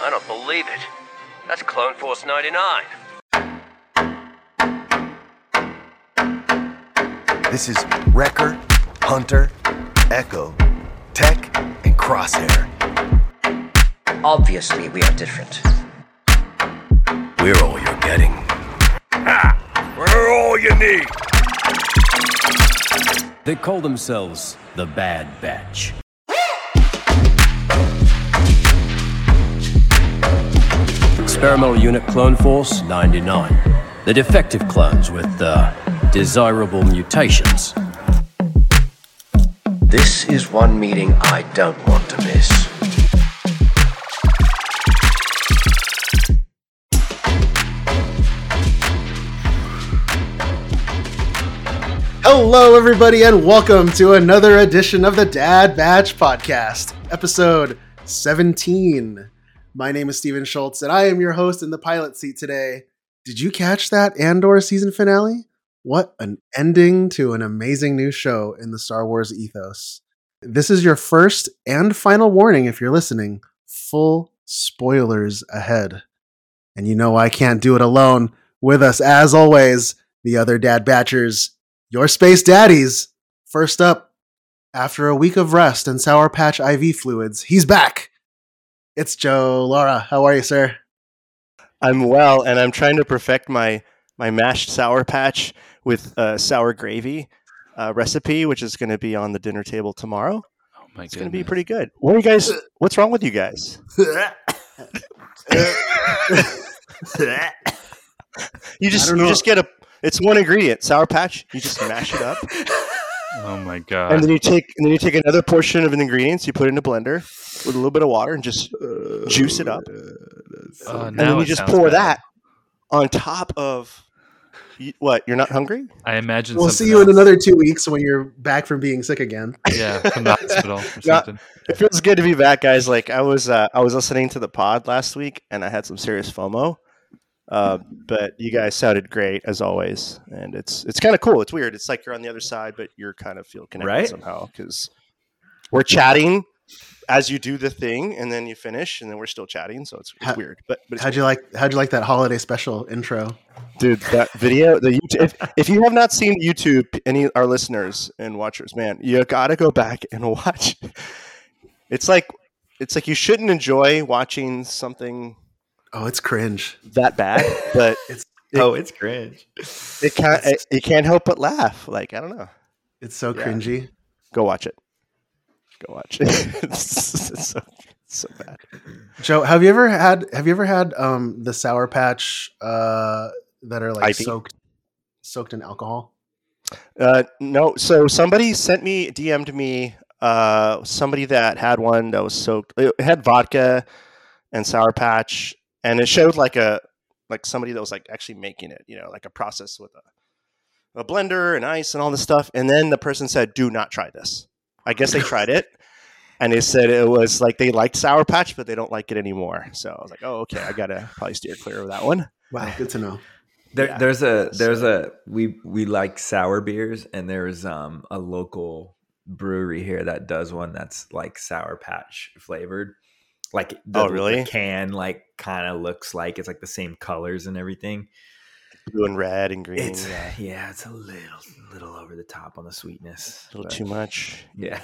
I don't believe it. That's Clone Force 99. This is Wrecker, Hunter, Echo, Tech, and Crosshair. Obviously, we are different. We're all you're getting. We're all you need. They call themselves the Bad Batch. Experimental Unit Clone Force 99. The defective clones with uh, desirable mutations. This is one meeting I don't want to miss. Hello, everybody, and welcome to another edition of the Dad Batch Podcast, episode 17. My name is Steven Schultz, and I am your host in the pilot seat today. Did you catch that Andor season finale? What an ending to an amazing new show in the Star Wars ethos. This is your first and final warning if you're listening. Full spoilers ahead. And you know I can't do it alone. With us, as always, the other Dad Batchers, your space daddies. First up, after a week of rest and Sour Patch IV fluids, he's back. It's Joe Laura. How are you, sir? I'm well, and I'm trying to perfect my my mashed sour patch with uh, sour gravy uh, recipe, which is going to be on the dinner table tomorrow. Oh my It's going to be pretty good. What are you guys? What's wrong with you guys? You just you know. just get a. It's one ingredient, sour patch. You just mash it up, Oh my god! and god. then you take and then you take another portion of the ingredients, you put it in a blender with a little bit of water, and just juice it up. Uh, and then you just pour bad. that on top of. What? You're not hungry? I imagine. We'll see you in another two weeks when you're back from being sick again. Yeah, from the hospital or Yeah. It feels good to be back, guys. Like I was, uh, I was listening to the pod last week, and I had some serious FOMO. Uh, but you guys sounded great as always, and it's it's kind of cool. It's weird. It's like you're on the other side, but you're kind of feel connected Right? somehow because we're chatting as you do the thing, and then you finish, and then we're still chatting. So it's, it's Ha- weird. But, but it's How'd you like? How'd you like that holiday special intro? dude that video the YouTube, if, if you have not seen youtube any our listeners and watchers man you gotta go back and watch it's like it's like you shouldn't enjoy watching something Oh, it's cringe. that bad but It's It- oh, it's cringe. it can't it, you can't help but laugh like i don't know it's so Yeah. cringy. go watch it go watch it it's, it's so, it's so bad Joe, have you ever had? Have you ever had um the Sour Patch uh that are like IV? soaked soaked in alcohol? Uh, no. So somebody sent me, DM'd me, uh, somebody that had one that was soaked. It had vodka and Sour Patch, and it showed like a like somebody that was like actually making it. You know, like a process with a a blender and ice and all this stuff. And then the person said, "Do not try this." I guess they tried it. And they said it was like they liked Sour Patch, but they don't like it anymore. So I was like, "Oh, okay, I gotta probably steer clear of that one." Wow, good to know. There, Yeah. there's a there's a we we like sour beers, and there's um a local brewery here that does one that's like Sour Patch flavored. Like the, Oh, really? the can like kind of looks like it's like the same colors and everything. Blue and red and green. It's yeah. yeah, it's a little little over the top on the sweetness. a little but- too much. Yeah.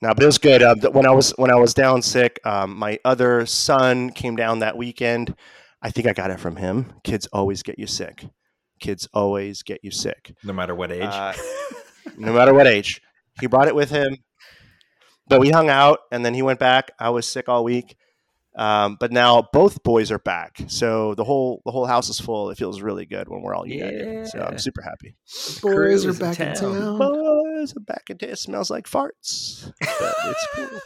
Now, but it was good. Uh, when I was when I was down sick, um, my other son came down that weekend. I think I got it from him. Kids always get you sick. Kids always get you sick, No matter what age. Uh, no matter what age. He brought it with him, but we hung out, and then he went back. I was sick all week, um, but now both boys are back, so the whole the whole house is full. It feels really good when we're all united. So I'm super happy. Boys are back in town. town. Boys are back in It smells like farts, but it's cool.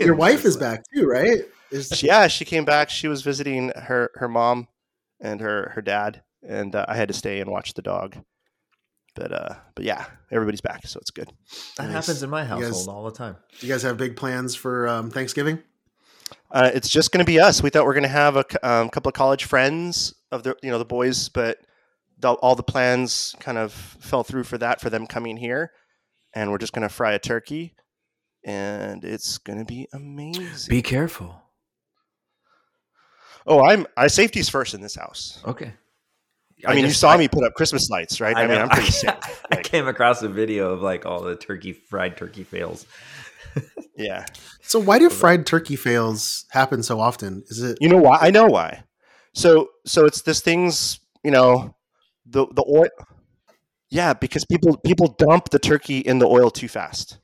Your wife is back too, right? Is yeah, she came back. She was visiting her her mom and her her dad, and uh, I had to stay and watch the dog. But uh, but yeah, everybody's back, so it's good. that Nice. happens in my You household guys- all the time. do you guys have big plans for um, Thanksgiving? Uh, it's just going to be us. We thought we are going to have a um, couple of college friends of the you know the boys, but the, all the plans kind of fell through for that for them coming here, and we're just going to fry a turkey and it's gonna be amazing. Be careful. oh, I'm I safety's first in this house. Okay. I, mean, you saw I- me put up Christmas lights, right? I, mean. I'm pretty safe. I came across a video of like all the turkey fried turkey fails. yeah. So why do fried turkey fails happen so often? Is it You know why? I know why. So so it's this thing's you know the the oil. Yeah, because people people dump the turkey in the oil too fast.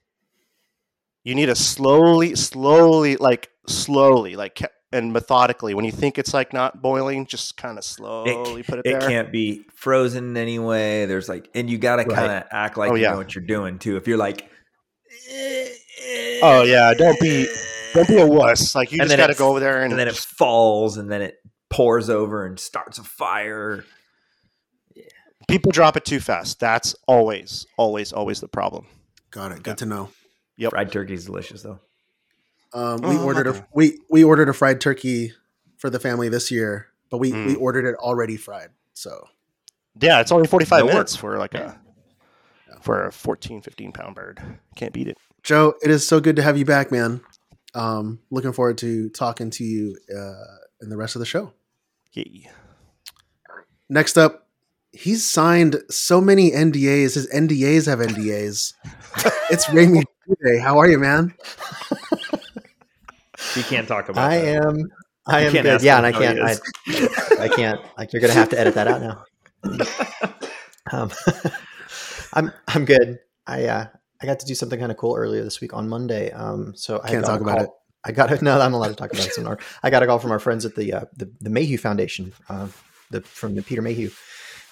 You need to slowly, slowly, like slowly, like ke- and methodically. When you think it's like not boiling, just kind of slowly put it, It there. can't be frozen anyway. There's like, and you got to Right. kind of act like Oh, you yeah. know what you're doing too. If you're like, Oh yeah, don't be don't be a wuss. Like you And just got to go over there and, and then it just- falls, and then it pours over and starts a fire. people drop it too fast. That's always, always, always the problem. got it? Good to know. Yep. Fried turkey is delicious though. Um, we Oh, ordered a we we ordered a fried turkey for the family this year, but we Mm. we ordered it already fried. So Yeah, it's only 45 No work. minutes for like a for a 14, 15 pound bird. Can't beat it. Joe, it is so good to have you back, man. Um, looking forward to talking to you uh, in the rest of the show. Yeah. Next up, he's signed so many NDAs. His NDAs have NDAs. it's Raimi. How are you, man? You can't talk about. I that. am. I You am good. Yeah, and I can't. I, I can't. Like you're gonna have to edit that out now. Um, I'm I'm good. I uh, I got to do something kind of cool earlier this week on Monday. Um, so I Can't talk about it. I got it. No, I'm allowed to talk about it. Some. I got a call from our friends at the uh, the, the Mayhew Foundation, uh, the from the Peter Mayhew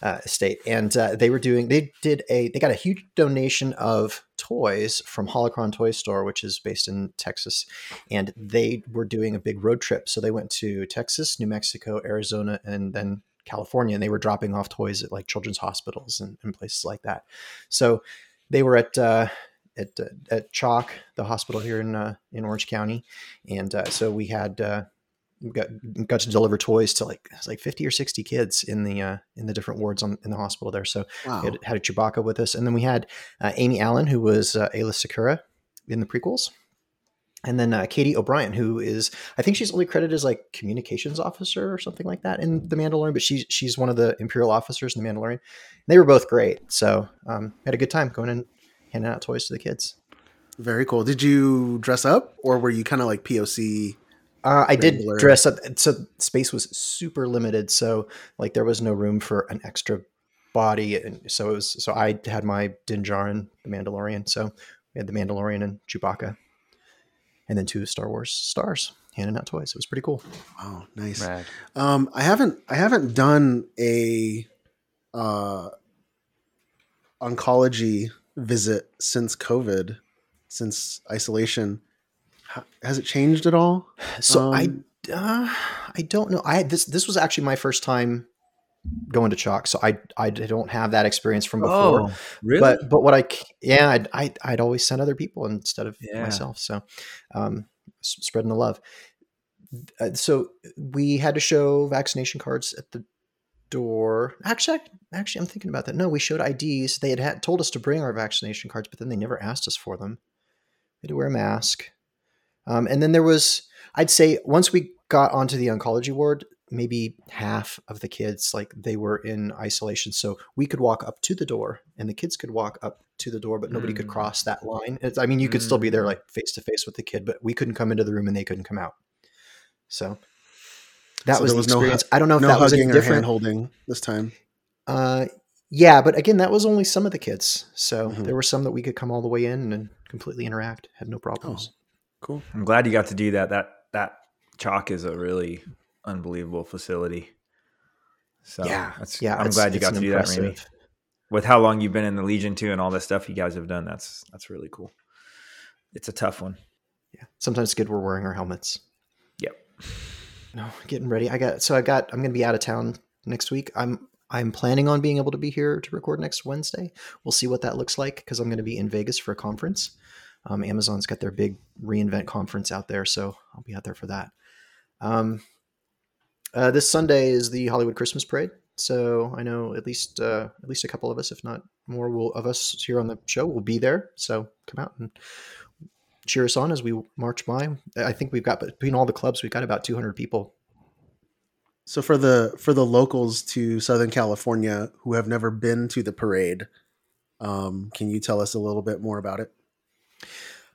uh, estate, and uh, they were doing. They did a. They got a huge donation of toys from Holocron Toy Store, which is based in Texas, and they were doing a big road trip. So they went to Texas, New Mexico, Arizona, and then California, and they were dropping off toys at like children's hospitals and, and places like that. So they were at uh, at uh, at CHOC, the hospital here in uh, in Orange County, and uh, so we had uh, got got to deliver toys to like like fifty or sixty kids in the uh, in the different wards on in the hospital there. So Wow. had, had a Chewbacca with us, and then we had uh, Amy Allen, who was uh, Aayla Secura in the prequels. And then uh, Katy O'Brian, who is, I think she's only credited as like communications officer or something like that in The Mandalorian, but she's she's one of the Imperial officers in The Mandalorian. They were both great, so um, had a good time going and handing out toys to the kids. Very cool. Did you dress up, or were you kind of like POC? Uh, I did Regular. dress up. So space was super limited, so like there was no room for an extra body, and so it was. So I had my Din Djarin, the Mandalorian. So we had the Mandalorian and Chewbacca, and then two Star Wars stars handing out toys. It was pretty cool. Wow, nice. Rad. Um, I haven't I haven't done a uh, oncology visit since COVID, since isolation. Has it changed at all? So Um, I, uh, I don't know. I this this was actually my first time going to CHOC, so I I don't have that experience from before. Oh, really? But but what I yeah I'd, I'd I'd always send other people instead of Yeah. myself. So um, spreading the love. Uh, so we had to show vaccination cards at the door. Actually, I- actually, I'm thinking about that. No, we showed IDs. They had, had told us to bring our vaccination cards, but then they never asked us for them. We had to wear a mask. Um, and then there was, I'd say, once we got onto the oncology ward, maybe half of the kids, like they were in isolation. So we could walk up to the door and the kids could walk up to the door, but nobody could Mm. cross that line. It's, I mean, you could still be there Mm. like face to face with the kid, but we couldn't come into the room and they couldn't come out. So that So was there the was no experience. I don't know if no that was hugging or hand different. holding this time. Uh, yeah, but again, that was only some of the kids. So Mhm. there were some that we could come all the way in and completely interact, had no problems. Cool. I'm glad you got to do that. That that CHOC is a really unbelievable facility. So yeah, that's, yeah. I'm glad you got to do that. With how long you've been in the Legion too, and all the stuff you guys have done, that's that's really cool. It's a tough one. Yeah, sometimes it's good we're wearing our helmets. Yep. No, getting ready. I got so I got. I'm going to be out of town next week. I'm I'm planning on being able to be here to record next Wednesday. We'll see what that looks like because I'm going to be in Vegas for a conference. Um, Amazon's got their big re:Invent conference out there, so I'll be out there for that. Um, uh, this Sunday is the Hollywood Christmas Parade, so I know at least uh, at least a couple of us, if not more, will of us here on the show will be there. So come out and cheer us on as we march by. I think we've got between all the clubs, we've got about 200 people. So for the for the locals to Southern California who have never been to the parade, um, can you tell us a little bit more about it?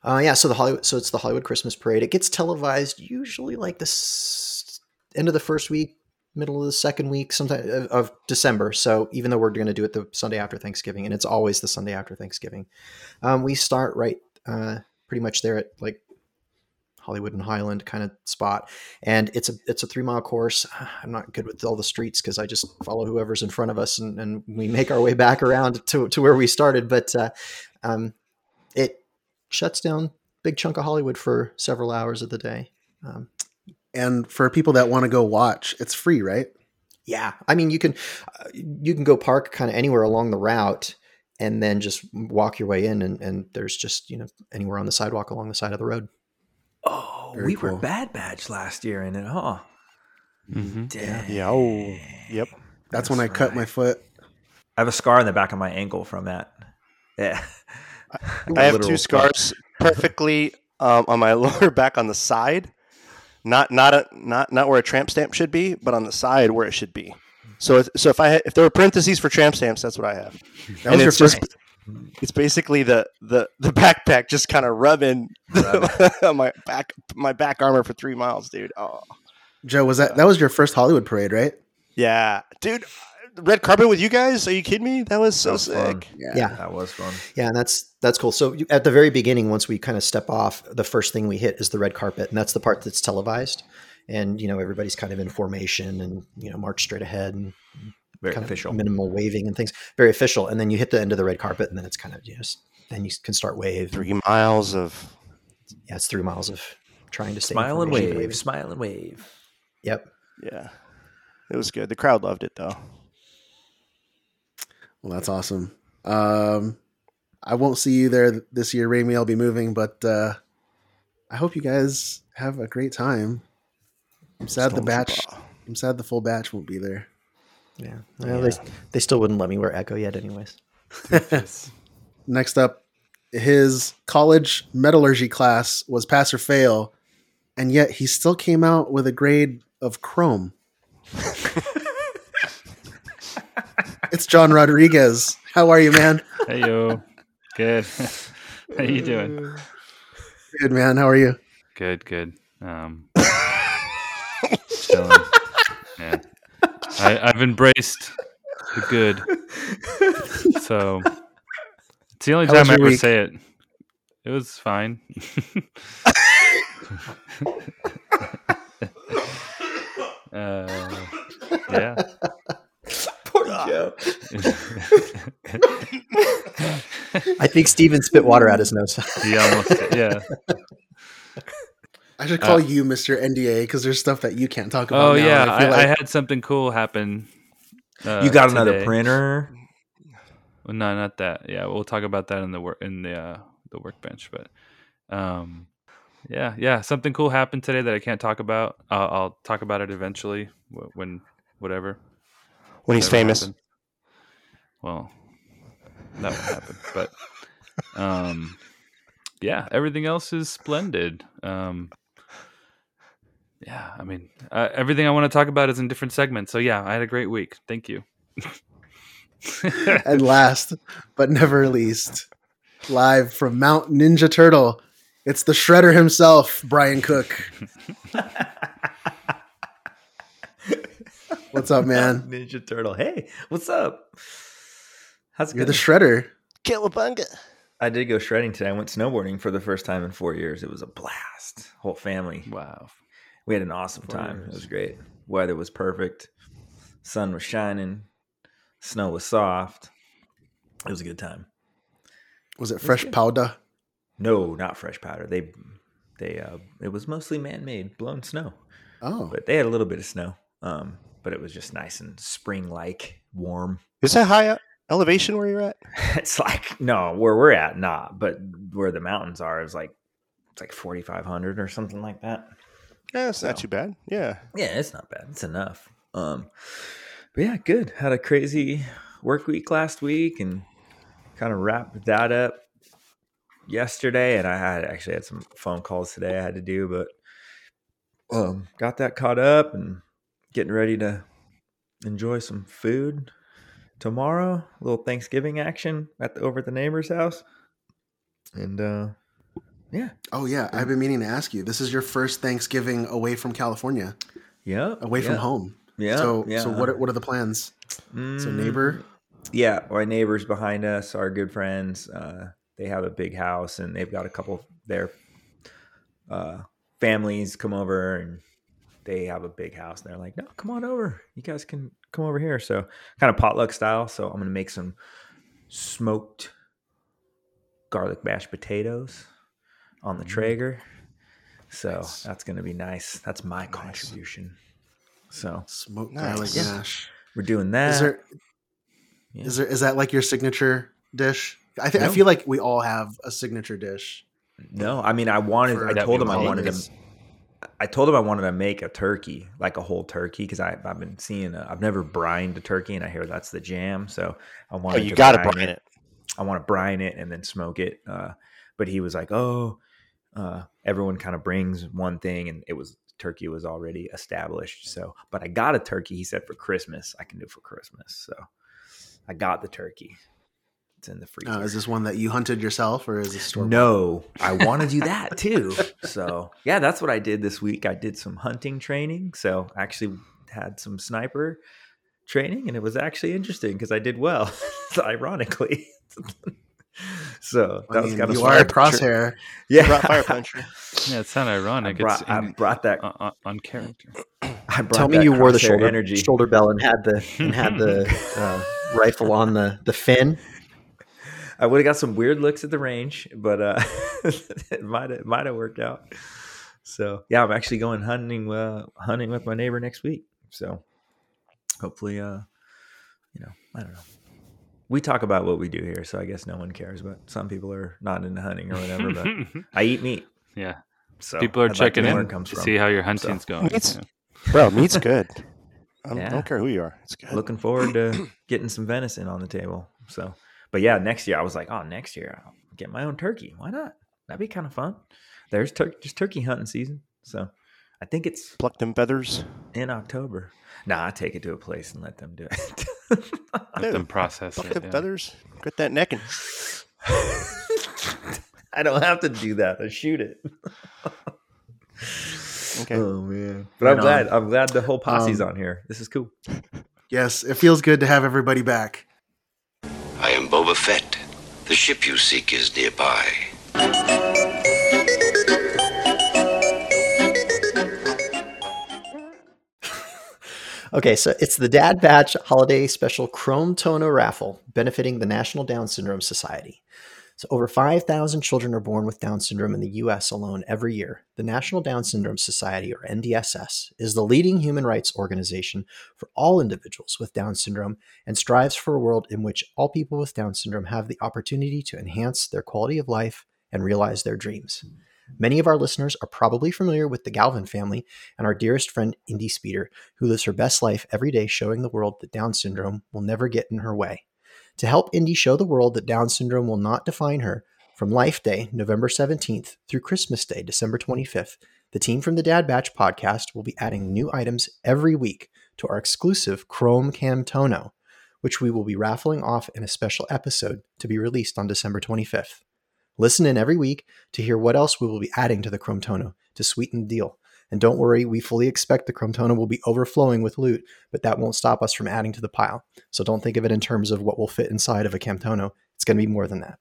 Uh, yeah, so the Hollywood, so it's the Hollywood Christmas Parade. It gets televised usually like this end of the first week, middle of the second week, sometime of, of December. So even though we're going to do it the Sunday after Thanksgiving, and it's always the Sunday after Thanksgiving, um, we start right uh, pretty much there at like Hollywood and Highland kind of spot, and it's a it's a three mile course. I'm not good with all the streets because I just follow whoever's in front of us, and, and we make our way back around to to where we started. But uh, um, it shuts down big chunk of Hollywood for several hours of the day. Um, And for people that want to go watch, it's free, right? yeah, I mean you can uh, you can go park kind of anywhere along the route and then just walk your way in and, and there's just you know anywhere on the sidewalk along the side of the road. Oh, Very we were cool. Bad Batch last year in it, huh? Mm-hmm. Damn. Yeah. Oh, yep. That's, when I That's cut my foot. I have a scar on the back of my ankle from that. Yeah. I have two scar. scars perfectly um, on my lower back on the side, not not a, not not where a tramp stamp should be, but on the side where it should be. So if, so if I had, if there were parentheses for tramp stamps, that's what I have. That and was your it's first. just it's basically the the the backpack just kind of rubbing my back my back armor for three miles, dude. Oh Joe, was that that was your first Hollywood parade, right? yeah, dude. Red carpet with you guys? Are you kidding me? That was so That was sick. Yeah. That was fun. Yeah, and that's that's cool. So you, at the very beginning, once we kind of step off, the first thing we hit is the red carpet, and that's the part that's televised. And you know everybody's kind of in formation and you know march straight ahead and Very kind official. of minimal waving and things. Very official. And then you hit the end of the red carpet, and then it's kind of you know s- then you can start wave. Three miles of Yeah, it's three miles of trying to stay Smile and formation, wave. Smile and wave. Yep. yeah. It was good. The crowd loved it though. Well, that's awesome. Um, I won't see you there this year, Rami. I'll be moving, but uh, I hope you guys have a great time. I'm sad the batch. I'm sad the full batch won't be there. Yeah. Well, They, they still wouldn't let me wear Echo yet, anyways. Next up, his college metallurgy class was pass or fail, and yet he still came out with a grade of chrome. it's John Rodriguez. How are you, man? Hey yo, good. How you doing? Good, man. How are you? Good, good. Um, chilling. Yeah, I, I've embraced the good. So it's the only How time I ever week? say it. It was fine. uh, yeah. Poor Joe. I think Steven spit water out his nose. he almost, yeah. I should call you Mr. NDA because there's stuff that you can't talk about. Uh, Oh now, yeah, and I, feel I like- had something cool happen. Uh, you got another today. printer? Well, no, not that. Yeah, we'll talk about that in the work in the uh, the workbench. But um, yeah, yeah, something cool happened today that I can't talk about. I'll, I'll talk about it eventually when whatever. When he's famous. happens. Well, that would happen, but um, yeah, everything else is splendid. Um, yeah, I mean, uh, everything I want to talk about is in different segments. So yeah, I had a great week. Thank you. and last but never least, live from Mount Ninja Turtle, it's the Shredder himself, Brian Cook. What's up, man? Ninja Turtle. Hey, what's up? How's it You're going? the Shredder. Cowabunga. I did go shredding today. I went snowboarding for the first time in four years. It was a blast. Whole family. wow. We had an awesome Four time. years. It was great. Weather was perfect. Sun was shining. Snow was soft. It was a good time. Was it fresh powder? No, not fresh powder. They, they, uh, it was mostly man-made, blown snow. Oh, But they had a little bit of snow. Um, but it was just nice and spring-like, warm. Is that high elevation where you're at? It's like no, where we're at, not, but where the mountains are is like it's like forty five hundred or something like that. Yeah, it's not too bad. Yeah. Yeah, it's not bad. It's enough. Um, but yeah, good. Had a crazy work week last week and kind of wrapped that up yesterday, and I had actually had some phone calls today I had to do, but um, got that caught up and getting ready to enjoy some food tomorrow. A little Thanksgiving action at the, over at the neighbor's house, and uh, yeah, Oh yeah, I've been meaning to ask you. This is your first Thanksgiving away from California, yeah, away from home. Yeah, So yeah. so what are, what are the plans? So Mm, neighbor. Yeah, my neighbors behind us are good friends. Uh, they have a big house, and they've got a couple of their uh, families come over, and they have a big house. And they're like, "No, come on over. You guys can come over here." So kind of potluck style. So I'm gonna make some smoked garlic mashed potatoes on the mm-hmm. Traeger. So Nice. that's gonna be nice. That's my contribution. So Smoked Nice. garlic mash. we're doing that. Is there Yeah. is there is that like your signature dish? I think I feel like we all have a signature dish. No, I mean I wanted. For- I told him I wanted this. I told him I wanted to make a turkey, like a whole turkey, because I've been seeing. i I've never brined a turkey, and I hear that's the jam. So I Oh, wanted. you to got to brine brine it. I want to brine it and then smoke it. Uh, but he was like, "Oh, uh, everyone kind of brings one thing, and it was turkey was already established. So, but I got a turkey. He said for Christmas, I can do for Christmas. So, I got the turkey. It's in the freezer. Uh, is this one that you hunted yourself, or is this store? No, I want to do that too. So yeah, that's what I did this week. I did some hunting training. So I actually had some sniper training, and it was actually interesting because I did well, ironically. so I that was kind of you are a crosshair. Yeah, Brought fire puncher. Yeah, it's not I ironic. brought, it's I brought that. on, on- on character. I brought Tell me you wore the shoulder energy. shoulder bell and had the and had the uh, rifle on the the fin. I would have got some weird looks at the range, but uh, it might have might have worked out. So yeah, I'm actually going hunting uh, hunting with my neighbor next week. So hopefully, uh, you know, I don't know. We talk about what we do here, so I guess no one cares. But some people are not into hunting or whatever. But I eat meat, yeah, so people are I'd like to checking know in comes to from. see how your hunting's going. It's- Yeah. Bro, meat's good. I don't, I don't care who you are. It's good. Looking forward to getting some venison on the table. So, but yeah, next year I was like, oh, next year I'll get my own turkey. Why not? That'd be kind of fun. There's tur- just turkey hunting season. So, I think it's Pluck them feathers. in October. Nah, I take it to a place and let them do it. Let them process Pluck it. them yeah. feathers. Get that neck and I don't have to do that. I shoot it. okay. Oh man! But I'm Right glad. I'm glad the whole posse's Um, on here. This is cool. Yes, it feels good to have everybody back. Boba Fett. The ship you seek is nearby. Okay, so it's the Dad Batch Holiday Special Chrome Tono Raffle benefiting the National Down Syndrome Society. So, over 5,000 children are born with Down syndrome in the US alone every year. The National Down Syndrome Society, or NDSS, is the leading human rights organization for all individuals with Down syndrome and strives for a world in which all people with Down syndrome have the opportunity to enhance their quality of life and realize their dreams. Many of our listeners are probably familiar with the Galvin family and our dearest friend, Indy Speeder, who lives her best life every day showing the world that Down syndrome will never get in her way. To help Indy show the world that Down syndrome will not define her, from Life Day, November 17th, through Christmas Day, December 25th, the team from the Dad Batch podcast will be adding new items every week to our exclusive Chrome Camtono, which we will be raffling off in a special episode to be released on December 25th. Listen in every week to hear what else we will be adding to the Chrome Tono to sweeten the deal. And don't worry, we fully expect the Chrome Tono will be overflowing with loot, but that won't stop us from adding to the pile. So don't think of it in terms of what will fit inside of a Camtono. It's going to be more than that.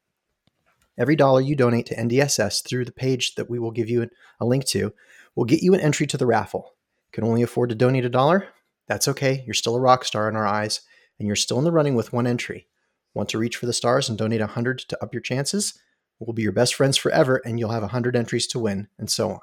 Every dollar you donate to NDSS through the page that we will give you a link to will get you an entry to the raffle. Can only afford to donate a dollar? That's okay. You're still a rock star in our eyes, and you're still in the running with one entry. Want to reach for the stars and donate 100 to up your chances? We'll be your best friends forever, and you'll have 100 entries to win, and so on.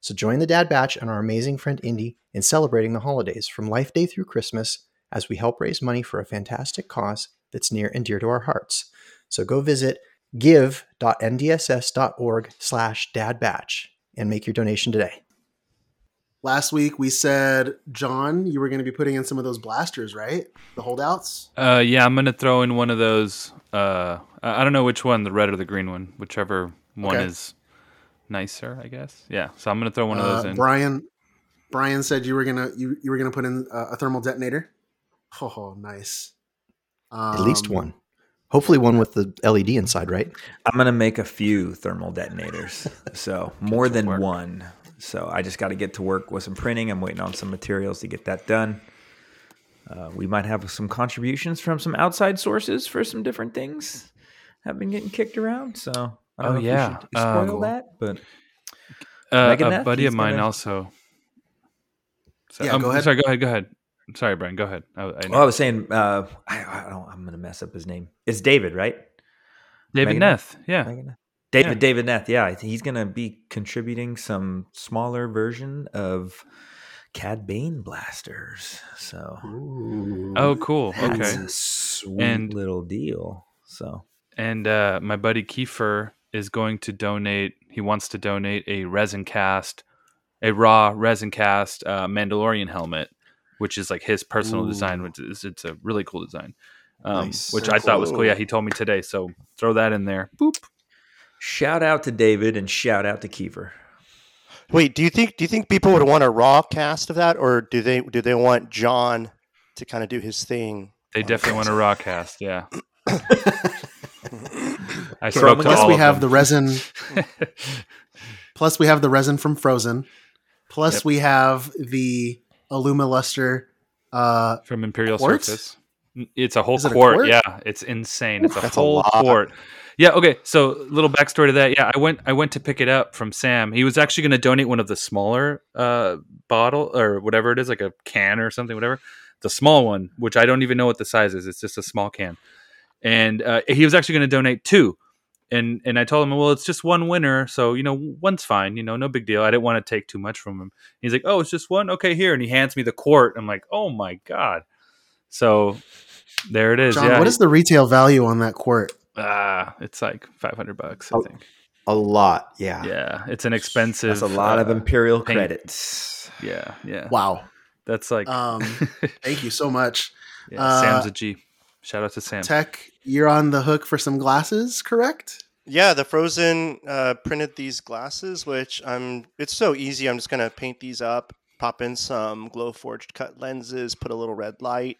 So join the Dad Batch and our amazing friend Indy in celebrating the holidays from Life Day through Christmas as we help raise money for a fantastic cause that's near and dear to our hearts. So go visit give.ndss.org slash dadbatch and make your donation today. last week we said John, you were going to be putting in some of those blasters, right? The holdouts. Uh, yeah, I'm gonna throw in one of those. Uh, I I don't know which one, the red or the green one, whichever one Okay. is nicer, I guess. Yeah, so I'm gonna throw one of Uh, those in. Brian, Brian said you were gonna you, you were gonna put in uh, a thermal detonator. Oh, nice. At least Um, one. Hopefully, one with the LED inside, right? I'm gonna make a few thermal detonators, so more than one. So I just got to get to work with some printing. I'm waiting on some materials to get that done. Uh, we might have some contributions from some outside sources for some different things. Have been getting kicked around, so I don't Oh, know if we yeah. should spoil Um, that, but Uh, a buddy of mine gonna- also. So, Yeah, um, go ahead. Sorry, go ahead. Go ahead. Sorry, Brian. Go ahead. I, I well, I was saying, uh, I, I don't. I'm gonna mess up his name. It's David, right? David Megadeth? Neth. Yeah. Megadeth? David Yeah. David Neth, yeah, he's gonna be contributing some smaller version of Cad Bane blasters. So Oh, cool. that's Okay. a sweet And- little deal. So And uh, my buddy Kiefer is going to donate. He wants to donate a resin cast, a raw resin cast uh, Mandalorian helmet, which is like his personal design. Which is it's a really cool design, um, Nice. which Very I thought was cool. cool. Yeah, he told me today. So throw that in there. Boop. shout out to David and shout out to Kiefer. Wait, do you think do you think people would want a raw cast of that, or do they do they want John to kind of do his thing? They definitely want a raw cast. Yeah. I Throw spoke Plus, all we of have them. the resin. Plus, we have the resin from Frozen. Plus, Yep. we have the Alumiluster. Uh, from Imperial Quart? Surface. It's a whole it a quart. quart? Yeah, it's insane. It's a a whole lot. quart. Yeah. Okay. So little backstory to that. Yeah, I went. I went to pick it up from Sam. He was actually going to donate one of the smaller uh, bottle or whatever it is, like a can or something, whatever. The small one, which I don't even know what the size is. It's just a small can. And uh, he was actually going to donate two. And and I told him, well, it's just one winner, so you know one's fine. You know, no big deal. I didn't want to take too much from him. He's like, oh, it's just one. Okay, here, and he hands me the quart. I'm like, oh my god. So there it is. John, yeah, what is the retail value on that quart? Ah, it's like 500 bucks, I Oh, think. A lot, yeah. Yeah, it's an expensive. That's a lot of uh, Imperial paint. credits. Yeah, yeah. Wow. That's like. Um, thank you so much. yeah, uh, Sam's a G. Shout out to Sam. Tech, you're on the hook for some glasses, correct? Yeah, the Frozen uh, printed these glasses, which I'm. It's so easy. I'm just gonna paint these up, pop in some glow forged cut lenses, put a little red light,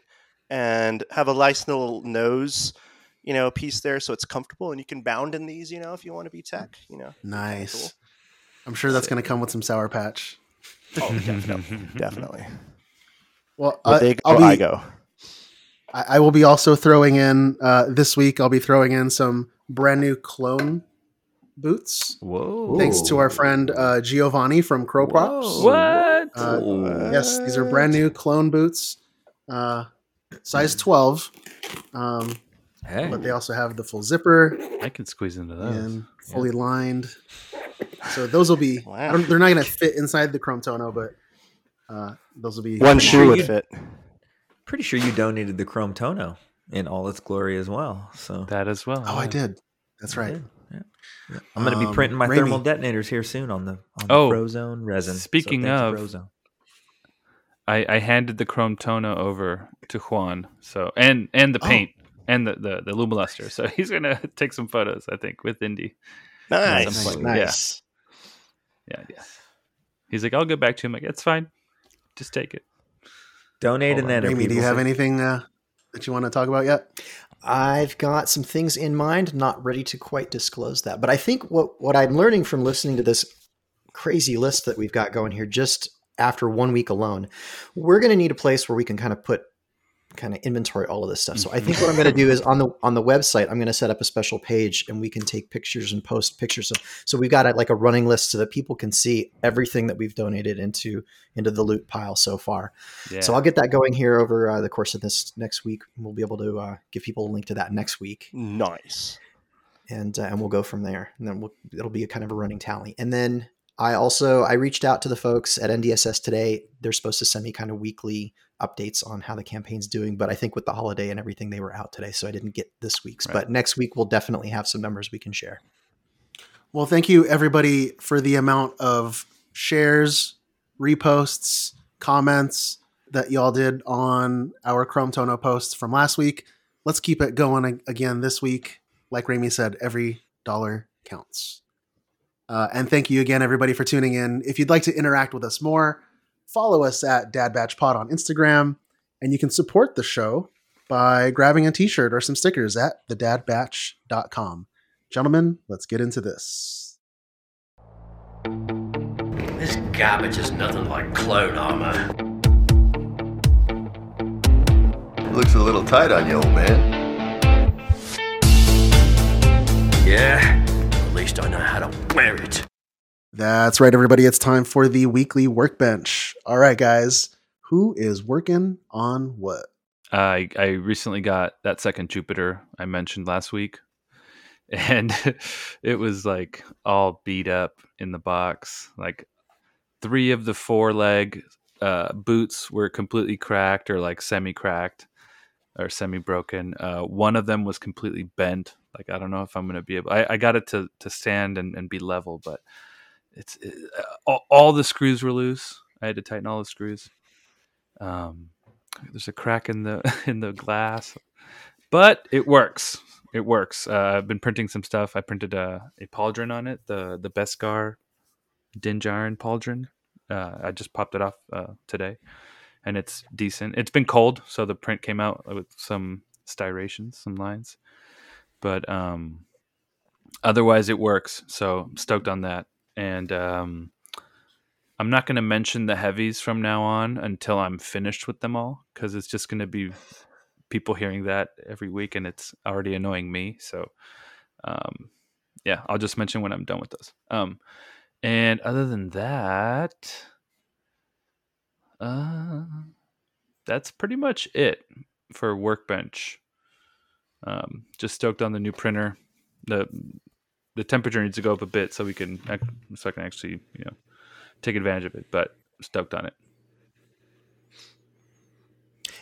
and have a nice little nose, you know, piece there, so it's comfortable, and you can bound in these, you know, if you want to be tech, you know. Nice. cool. I'm sure that's going to come with some Sour Patch. Oh, definitely, definitely. Well, uh, they go, I'll be, I go. I, I will be also throwing in uh, this week. I'll be throwing in some brand new clone boots. Whoa. Thanks to our friend uh, Giovanni from Crow Props. What? Uh, yes, these are brand new clone boots, uh, size 12. Um, Hey, but they also have the full zipper I can squeeze into those. and fully lined. So those will be. I Wow. don't, they're not going to fit inside the Chrome Tono, but uh, those will be One shoe would you- fit. Pretty sure you donated the Chrome Tono in all its glory as well. So That as well. Oh, I did. That's right. Yeah. Yeah. I'm going to be Um, printing my Raimi. thermal detonators here soon on the on the Oh, Frozone resin. Speaking thank you, of- Frozone. I, I handed the Chrome Tono over to Juan. So and and the Oh. paint and the the, the Lumiluster. So he's gonna take some photos. I think with Indy. Nice. Nice. Nice. Yeah. nice. Yeah, yeah. He's like, I'll get back to him. Like, it's fine. Just take it. Donate Hold and on. then Amy, do you have anything uh, that you want to talk about yet? I've got some things in mind, not ready to quite disclose that. But I think what, what I'm learning from listening to this crazy list that we've got going here just after one week alone, we're going to need a place where we can kind of put kind of inventory all of this stuff. So I think what I'm going to do is on the on the website, I'm going to set up a special page and we can take pictures and post pictures of. So we've got a, like a running list so that people can see everything that we've donated into into the loot pile so far. Yeah. So I'll get that going here over uh, the course of this next week. We'll be able to uh, give people a link to that next week, Nice. and uh, and we'll go from there. And then we'll, it'll be a kind of a running tally. And then I also I reached out to the folks at NDSS today. They're supposed to send me kind of weekly updates on how the campaign's doing, but I think with the holiday and everything, they were out today, so I didn't get this week's. Right. But next week we'll definitely have some numbers we can share. Well, thank you everybody for the amount of shares, reposts, comments that y'all did on our Chrome Tono posts from last week. Let's keep it going again this week. Like Rami said, every dollar counts. Uh, and thank you again, everybody, for tuning in. If you'd like to interact with us more, follow us at Dad Batch Pod on Instagram, and you can support the show by grabbing a t-shirt or some stickers at thedadbatch.com. Gentlemen, let's get into this. This garbage is nothing like clone armor. Looks a little tight on you, old man. Yeah, at least I know how to wear it. That's right, everybody. It's time for the weekly workbench. All right, guys, who is working on what? I I recently got that second Jupiter I mentioned last week, and it was like all beat up in the box. Like three of the four leg uh, boots were completely cracked or like semi cracked or semi broken. Uh, one of them was completely bent. Like I don't know if I'm gonna be able. I, I got it to to stand and, and be level, but it's it, all, all the screws were loose. I had to tighten all the screws. Um, there's a crack in the in the glass, but it works. It works. Uh, I've been printing some stuff. I printed a, a pauldron on it, the the Beskar Din Djarin pauldron. Uh, I just popped it off uh, today, and it's decent. It's been cold, so the print came out with some striations, some lines, but um, otherwise it works. So I'm stoked on that, and um, I'm not going to mention the heavies from now on until I'm finished with them all because it's just going to be people hearing that every week and it's already annoying me. So, um, yeah, I'll just mention when I'm done with those. Um, and other than that, uh, that's pretty much it for Workbench. Um, just stoked on the new printer. the The temperature needs to go up a bit so we can so I can actually you know take advantage of it. But stoked on it.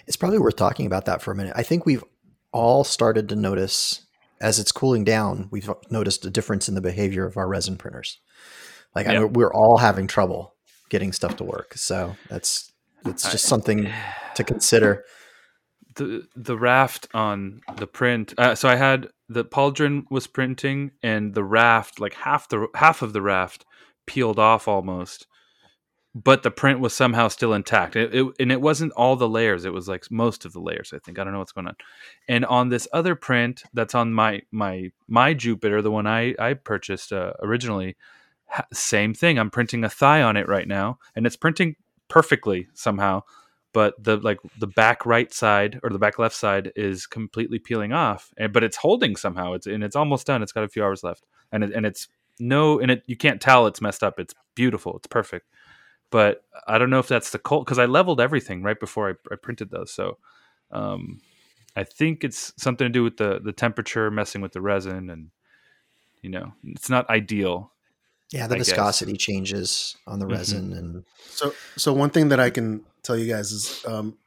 It's probably worth talking about that for a minute. I think we've all started to notice as it's cooling down, we've noticed a difference in the behavior of our resin printers. Like I we're all having trouble getting stuff to work. So that's it's just something to consider. the the raft on the print uh, so i had the pauldron was printing and the raft like half the half of the raft peeled off almost but the print was somehow still intact. It, it, and it wasn't all the layers it was like most of the layers i think. I don't know what's going on. And on this other print that's on my my my jupiter the one i i purchased uh, originally ha- same thing. I'm printing a thigh on it right now and it's printing perfectly somehow but the like the back right side or the back left side is completely peeling off and but it's holding somehow. It's and it's almost done. It's got a few hours left. And it, and it's no and it you can't tell it's messed up. It's beautiful. It's perfect. But i don't know if that's the cold because i leveled everything right before I, I printed those. So um i think it's something to do with the the temperature messing with the resin and you know it's not ideal Yeah, the I guess. viscosity changes on the Mhm. resin and So, so one thing that I can tell you guys is um,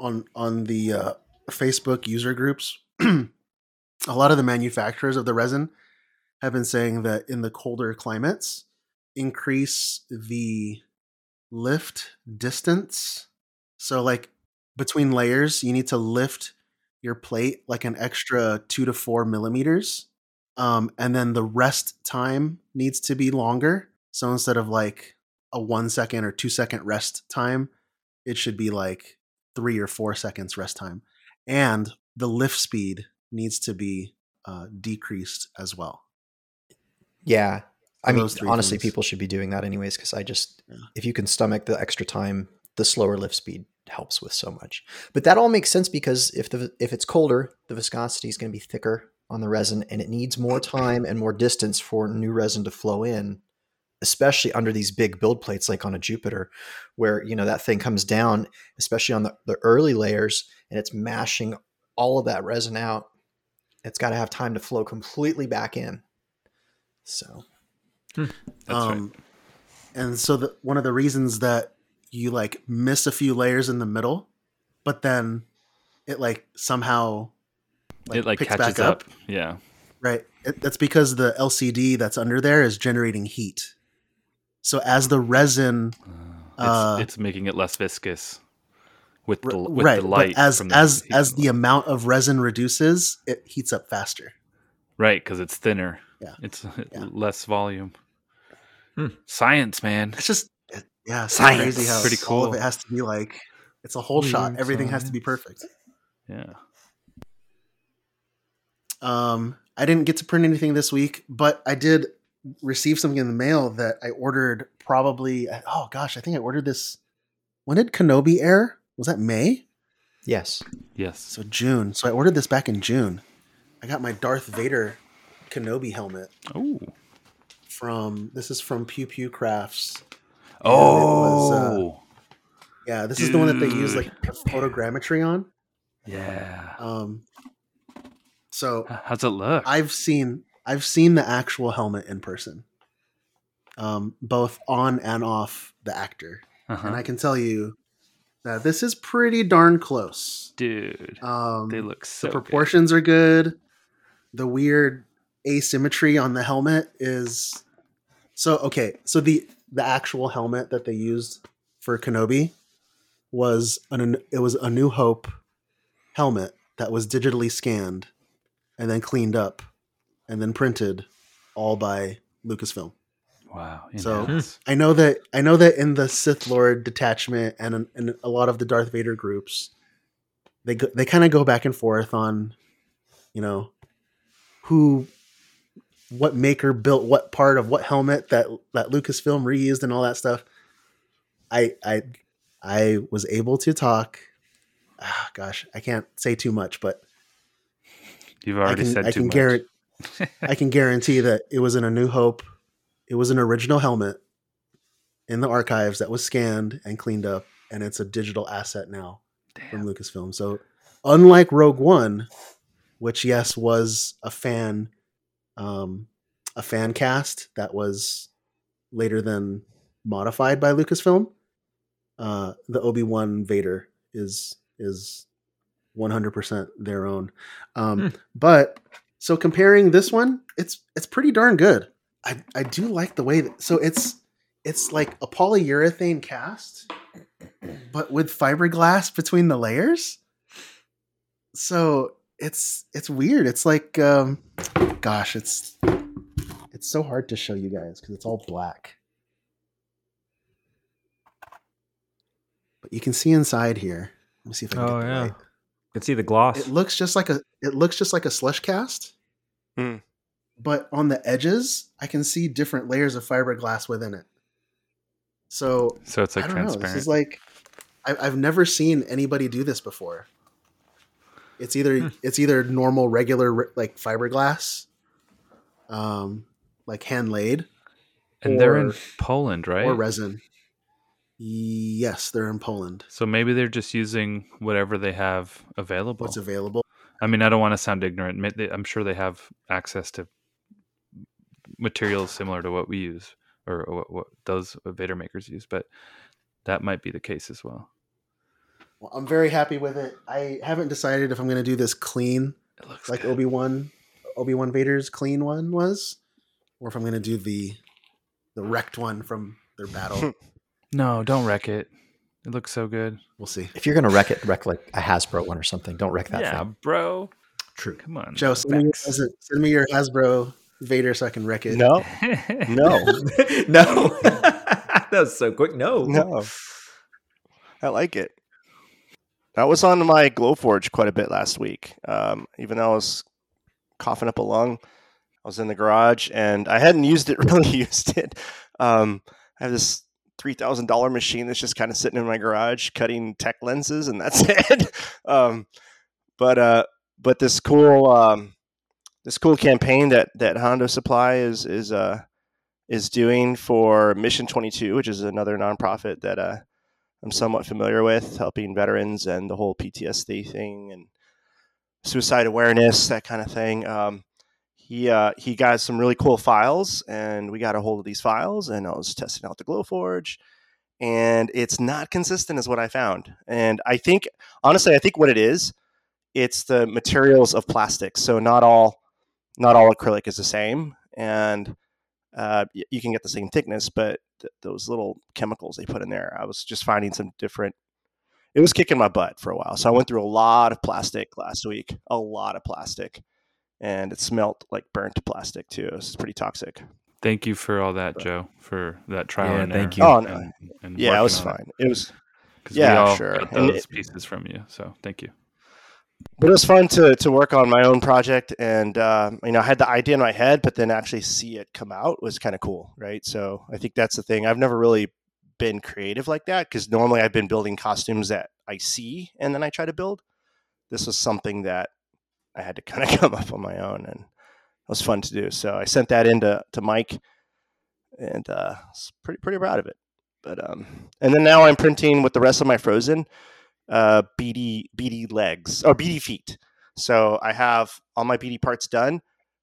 on on the uh, Facebook user groups, a lot of the manufacturers of the resin have been saying that in the colder climates, increase the lift distance. So, like between layers, you need to lift your plate like an extra two to four millimeters. Um, and then the rest time needs to be longer. So instead of like a one second or two second rest time, it should be like three or four seconds rest time. And the lift speed needs to be uh, decreased as well. yeah. I mean, honestly, things. people should be doing that anyways because I just, Yeah. if you can stomach the extra time, the slower lift speed helps with so much. But that all makes sense because if the if it's colder, the viscosity is going to be thicker on the resin, and it needs more time and more distance for new resin to flow in, especially under these big build plates like on a Jupiter, where you know that thing comes down, especially on the, the early layers, and it's mashing all of that resin out. It's got to have time to flow completely back in. So that's right um, And so the, one of the reasons that you like miss a few layers in the middle, but then it like somehow it like picks catches back up. yeah Right. It, that's because the LCD that's under there is generating heat. So as the resin Uh, it's making it less viscous with the with right, the light but as from the as heat as from the amount of resin reduces, it heats up faster. right because it's thinner. Yeah. it's Yeah. less volume. Hmm. Science, man. It's just it- yeah, it's Science. crazy how Pretty all of cool. it has to be like it's a whole shot. Weird Everything has to be perfect. Yeah. Um, I didn't get to print anything this week, but I did receive something in the mail that I ordered probably. Oh gosh, I think I ordered this. When did Kenobi air? Was that May? Yes. Yes. So June. So I ordered this back in June. I got my Darth Vader Kenobi helmet Oh. from. This is from Pew Pew Crafts. Oh. was, Yeah, this is the one that they use like photogrammetry on. yeah. Um, so How's it look? I've seen I've seen the actual helmet in person, um, both on and off the actor, uh-huh. and I can tell you that this is pretty darn close. Dude, Um, they look so the good. proportions are good. The weird asymmetry on the helmet is so okay. So the the actual helmet that they used for Kenobi was an it was a New Hope helmet that was digitally scanned and then cleaned up and then printed all by Lucasfilm. Wow. So- I know that I know that in the Sith Lord detachment and in a lot of the Darth Vader groups, they go, they kind of go back and forth on, you know, who, what maker built what part of what helmet that that Lucasfilm reused and all that stuff. I I I was able to talk. Ah, gosh, I can't say too much, but You've already can said I too can much. guarantee I can guarantee that it was in a New Hope. It was an original helmet in the archives that was scanned and cleaned up, and it's a digital asset now from Lucasfilm. So, unlike Rogue One, which yes was a fan, um, a fan cast that was later then modified by Lucasfilm, uh, the Obi Wan Vader is is one hundred percent their own. Um, Hmm. But so comparing this one, it's it's pretty darn good. I I do like the way that so it's it's like a polyurethane cast, but with fiberglass between the layers. So it's it's weird. It's like um gosh, it's it's so hard to show you guys because it's all black. But you can see inside here. Let me see if I can Oh get the yeah, light. You can see the gloss. It looks just like a it looks just like a slush cast. Hmm. But on the edges, I can see different layers of fiberglass within it. So So it's like I don't know. transparent. This is like I, I've never seen anybody do this before. It's either Hmm. it's either normal regular like fiberglass, um, like hand laid, and they're in Poland, right? or resin. Yes, they're in Poland. so maybe they're just using whatever they have available. What's available? I mean, I don't want to sound ignorant. I'm sure they have access to materials similar to what we use or what, what those Vader makers use, but that might be the case as well. Well, I'm very happy with it. I haven't decided if I'm going to do this clean, It looks like. Obi Wan, Obi Wan Vader's clean one was, or if I'm going to do the the wrecked one from their battle. No, don't wreck it. It looks so good. we'll see. If you're gonna wreck it, wreck like a Hasbro one or something. Don't wreck that yeah, thing. bro. True. Come on, Joe, send me, your, send me your Hasbro Vader so I can wreck it. No, no, no, that was so quick. No, no. I like it. That was on my Glowforge quite a bit last week. Um, even though I was coughing up a lung, I was in the garage and I hadn't used it, really used it. Um, I have this three thousand dollar machine that's just kind of sitting in my garage cutting tech lenses, and that's it. um, but uh, but this cool um, this cool campaign that that Hondo Supply is is uh, is doing for Mission Twenty Two, which is another nonprofit that uh, I'm somewhat familiar with, helping veterans and the whole PTSD thing and suicide awareness, that kind of thing. Um, he uh, he got some really cool files, and we got a hold of these files, and I was testing out the Glowforge, and it's not consistent, is what I found. And I think, honestly, I think what it is, it's the materials of plastic. So not all not all acrylic is the same, and uh, you can get the same thickness, but th- those little chemicals they put in there, I was just finding some different. It was kicking my butt for a while, so I went through a lot of plastic last week, a lot of plastic, and it smelled like burnt plastic too. It was pretty toxic. Thank you for all that, Joe, for that trial Yeah, and thank error you. Oh, no. and- and Yeah, it was working fine. It was, 'Cause Yeah, we all sure. got those it- pieces from you. So thank you. but it was fun to to work on my own project, and uh, you know, I had the idea in my head, but then actually see it come out was kind of cool, right? So I think that's the thing. I've never really been creative like that because normally I've been building costumes that I see and then I try to build. This was something that I had to kind of come up on my own, and it was fun to do. So I sent that into to Mike, and uh, was pretty pretty proud of it. But um, and then now I'm printing with the rest of my Frozen uh, beady beady legs or beady feet. So I have all my beady parts done,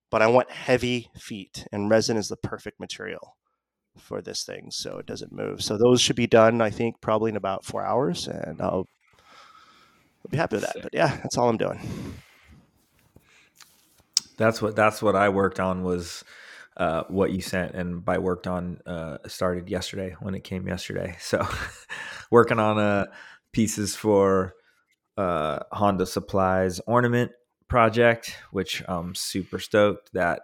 but I want heavy feet, and resin is the perfect material for this thing, so it doesn't move. So those should be done, I think, probably in about four hours, and I'll, I'll be happy with that. Sick. But yeah, that's all I'm doing. That's what that's what I worked on was uh, what you sent, and by worked on uh, started yesterday when it came yesterday. So working on uh, pieces for uh, Honda Supplies ornament project, which I'm super stoked that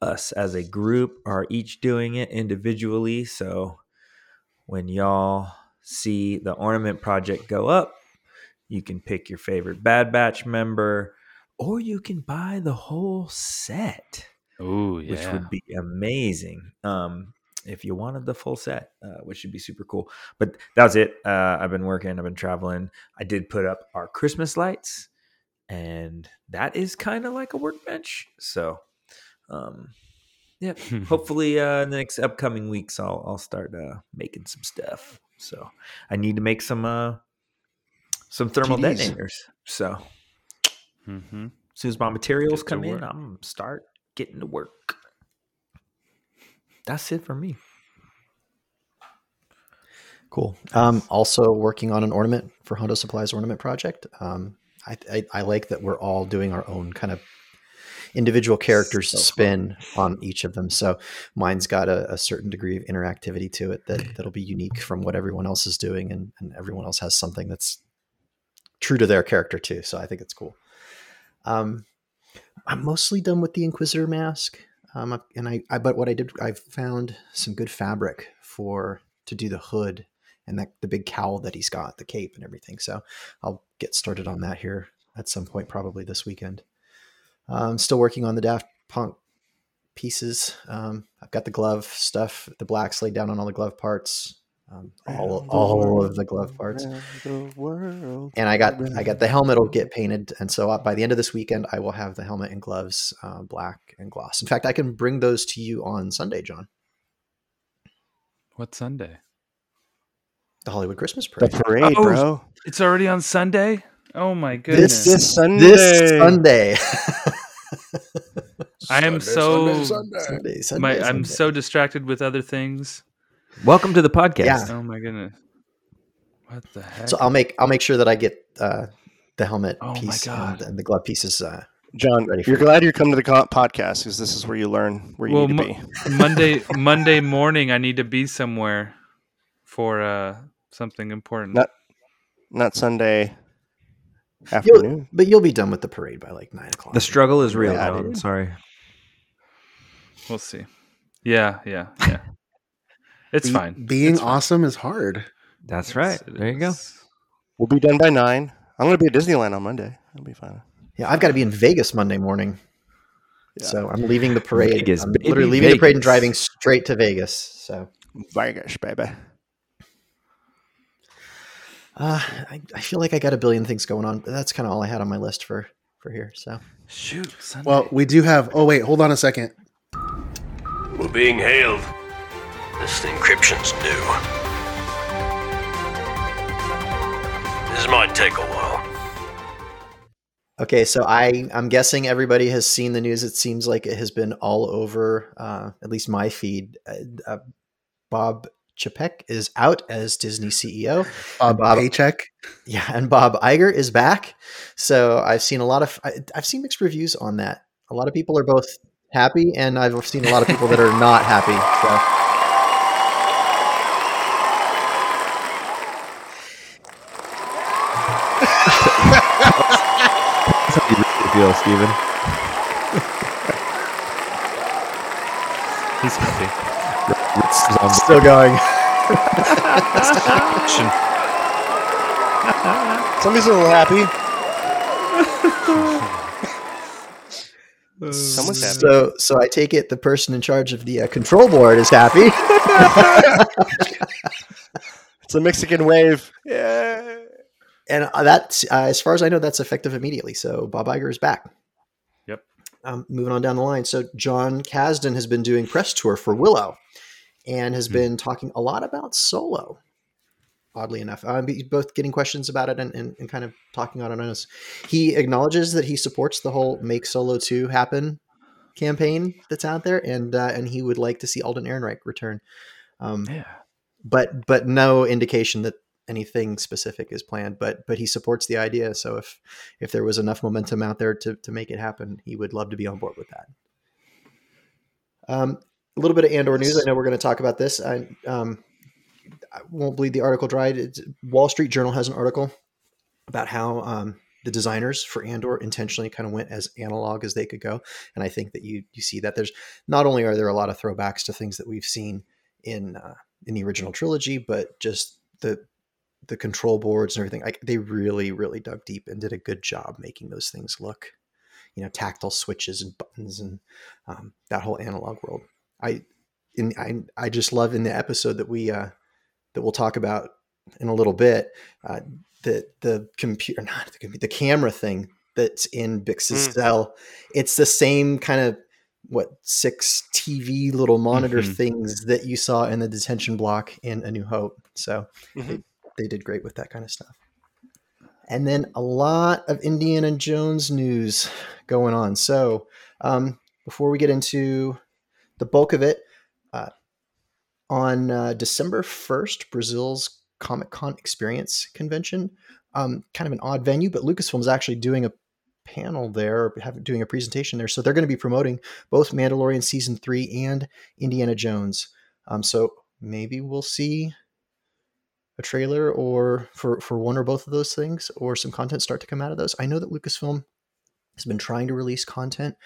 us as a group are each doing it individually. So when y'all see the ornament project go up, you can pick your favorite Bad Batch member, or you can buy the whole set, Oh yeah. which would be amazing. Um, if you wanted the full set, uh, which would be super cool. But that was it. Uh, I've been working. I've been traveling. I did put up our Christmas lights, and that is kind of like a workbench. So, um, yeah. Hopefully, uh, in the next upcoming weeks, I'll I'll start uh, making some stuff. So I need to make some uh, some thermal TDs. detonators. So hmm as soon as my materials Get to come in. I'm gonna start getting to work. That's it for me. Cool. Um, also working on an ornament for Honda Supplies ornament project. Um, I, I, I like that we're all doing our own kind of individual characters So fun. spin on each of them. So mine's got a, a certain degree of interactivity to it that that'll be unique from what everyone else is doing, and, and everyone else has something that's true to their character too. So I think it's cool. Um, I'm mostly done with the Inquisitor mask. Um, and I, I, but what I did, I found some good fabric for to do the hood and that the big cowl that he's got, the cape and everything. So I'll get started on that here at some point, probably this weekend. I'm still working on the Daft Punk pieces. Um, I've got the glove stuff, the blacks laid down on all the glove parts, um, all all of the glove parts, The world. and I got I got the helmet will get painted, and so uh, by the end of this weekend, I will have the helmet and gloves uh, black and gloss. In fact, I can bring those to you on Sunday, John, What Sunday? the Hollywood Christmas The parade. parade, Oh, bro. It's already on Sunday. Oh my goodness! This This Sunday. this Sunday. I am so Sunday, Sunday, my, I'm so distracted with other things. Welcome to the podcast. Yeah. Oh my goodness! What the heck? So I'll make I'll make sure that I get uh, the helmet Oh my piece God. And, and the glove pieces. Uh, John, Ready for you're it. glad you come to the co- podcast because this is where you learn where you well, need to Mo- be. Monday Monday morning, I need to be somewhere for uh, something important. Not- Not Sunday you'll, afternoon. but you'll be done with the parade by like nine o'clock. The struggle is real, Yeah, John. Sorry. We'll see. Yeah, yeah, yeah. It's Be- fine. Being It's fine. awesome is hard. That's right. There you go. We'll be done by nine. I'm going to be at Disneyland on Monday. I'll be fine. yeah, I've got to be in Vegas Monday morning. So I'm leaving the parade. Vegas, I'm literally leaving the parade and driving straight to Vegas. So Vegas, baby. uh, I, I feel like I got a billion things going on, but that's kind of all I had on my list for for here. So Shoot. Sunday. Well, we do have. Oh wait, hold on a second. We're being hailed. This encryption's new. This might take a while. Okay, so I I'm guessing everybody has seen the news. It seems like it has been all over, uh, at least my feed. Uh, uh, Bob Chapek is out as Disney CEO. Bob, Bob- paycheck. Yeah, and Bob Iger is back. So I've seen a lot of I, I've seen mixed reviews on that. A lot of people are both happy, and I've seen a lot of people that are not happy. So. How you really feel, Steven. He's happy. It's Still going. Somebody's a little happy. Someone's happy. So, so I take it the person in charge of the uh, control board is happy. It's a Mexican wave. Yeah. And uh, that's uh, as far as I know, that's effective immediately. So Bob Iger is back. Yep. Um, moving on down the line. So Jon Kasdan has been doing press tour for Willow, and has been talking a lot about Solo. Oddly enough, um, both getting questions about it and, and, and kind of talking on it on us. He acknowledges that he supports the whole "Make Solo Two Happen" campaign that's out there, and uh, and he would like to see Alden Ehrenreich return. Um, Yeah. but but no indication that anything specific is planned but but he supports the idea. So if if there was enough momentum out there to to make it happen he would love to be on board with that. Um a little bit of andor news. I know we're going to talk about this. I um I won't bleed the article dry. It's, wall street journal has an article about how um the designers for andor intentionally kind of went as analog as they could go. And i think that you you see that there's not only are there a lot of throwbacks to things that we've seen in uh, in the original trilogy, but just the the control boards and everything. Like they really, really dug deep and did a good job making those things look, you know, tactile switches and buttons and um, that whole analog world. I in I I just love in the episode that we uh, that we'll talk about in a little bit uh, the the computer not the computer the camera thing that's in Bix's Mm. cell. It's the same kind of what six TV little monitor Mhm. things that you saw in the detention block in A New Hope. So they, Mhm. They did great with that kind of stuff. And then a lot of Indiana Jones news going on. So um, before we get into the bulk of it, uh, on uh, December 1st, Brazil's Comic Con Experience Convention, um, kind of an odd venue, but Lucasfilm is actually doing a panel there, doing a presentation there. So they're going to be promoting both Mandalorian Season 3 and Indiana Jones. Um, so maybe we'll see a trailer or for, for one or both of those things or some content start to come out of those. I know that Lucasfilm has been trying to release content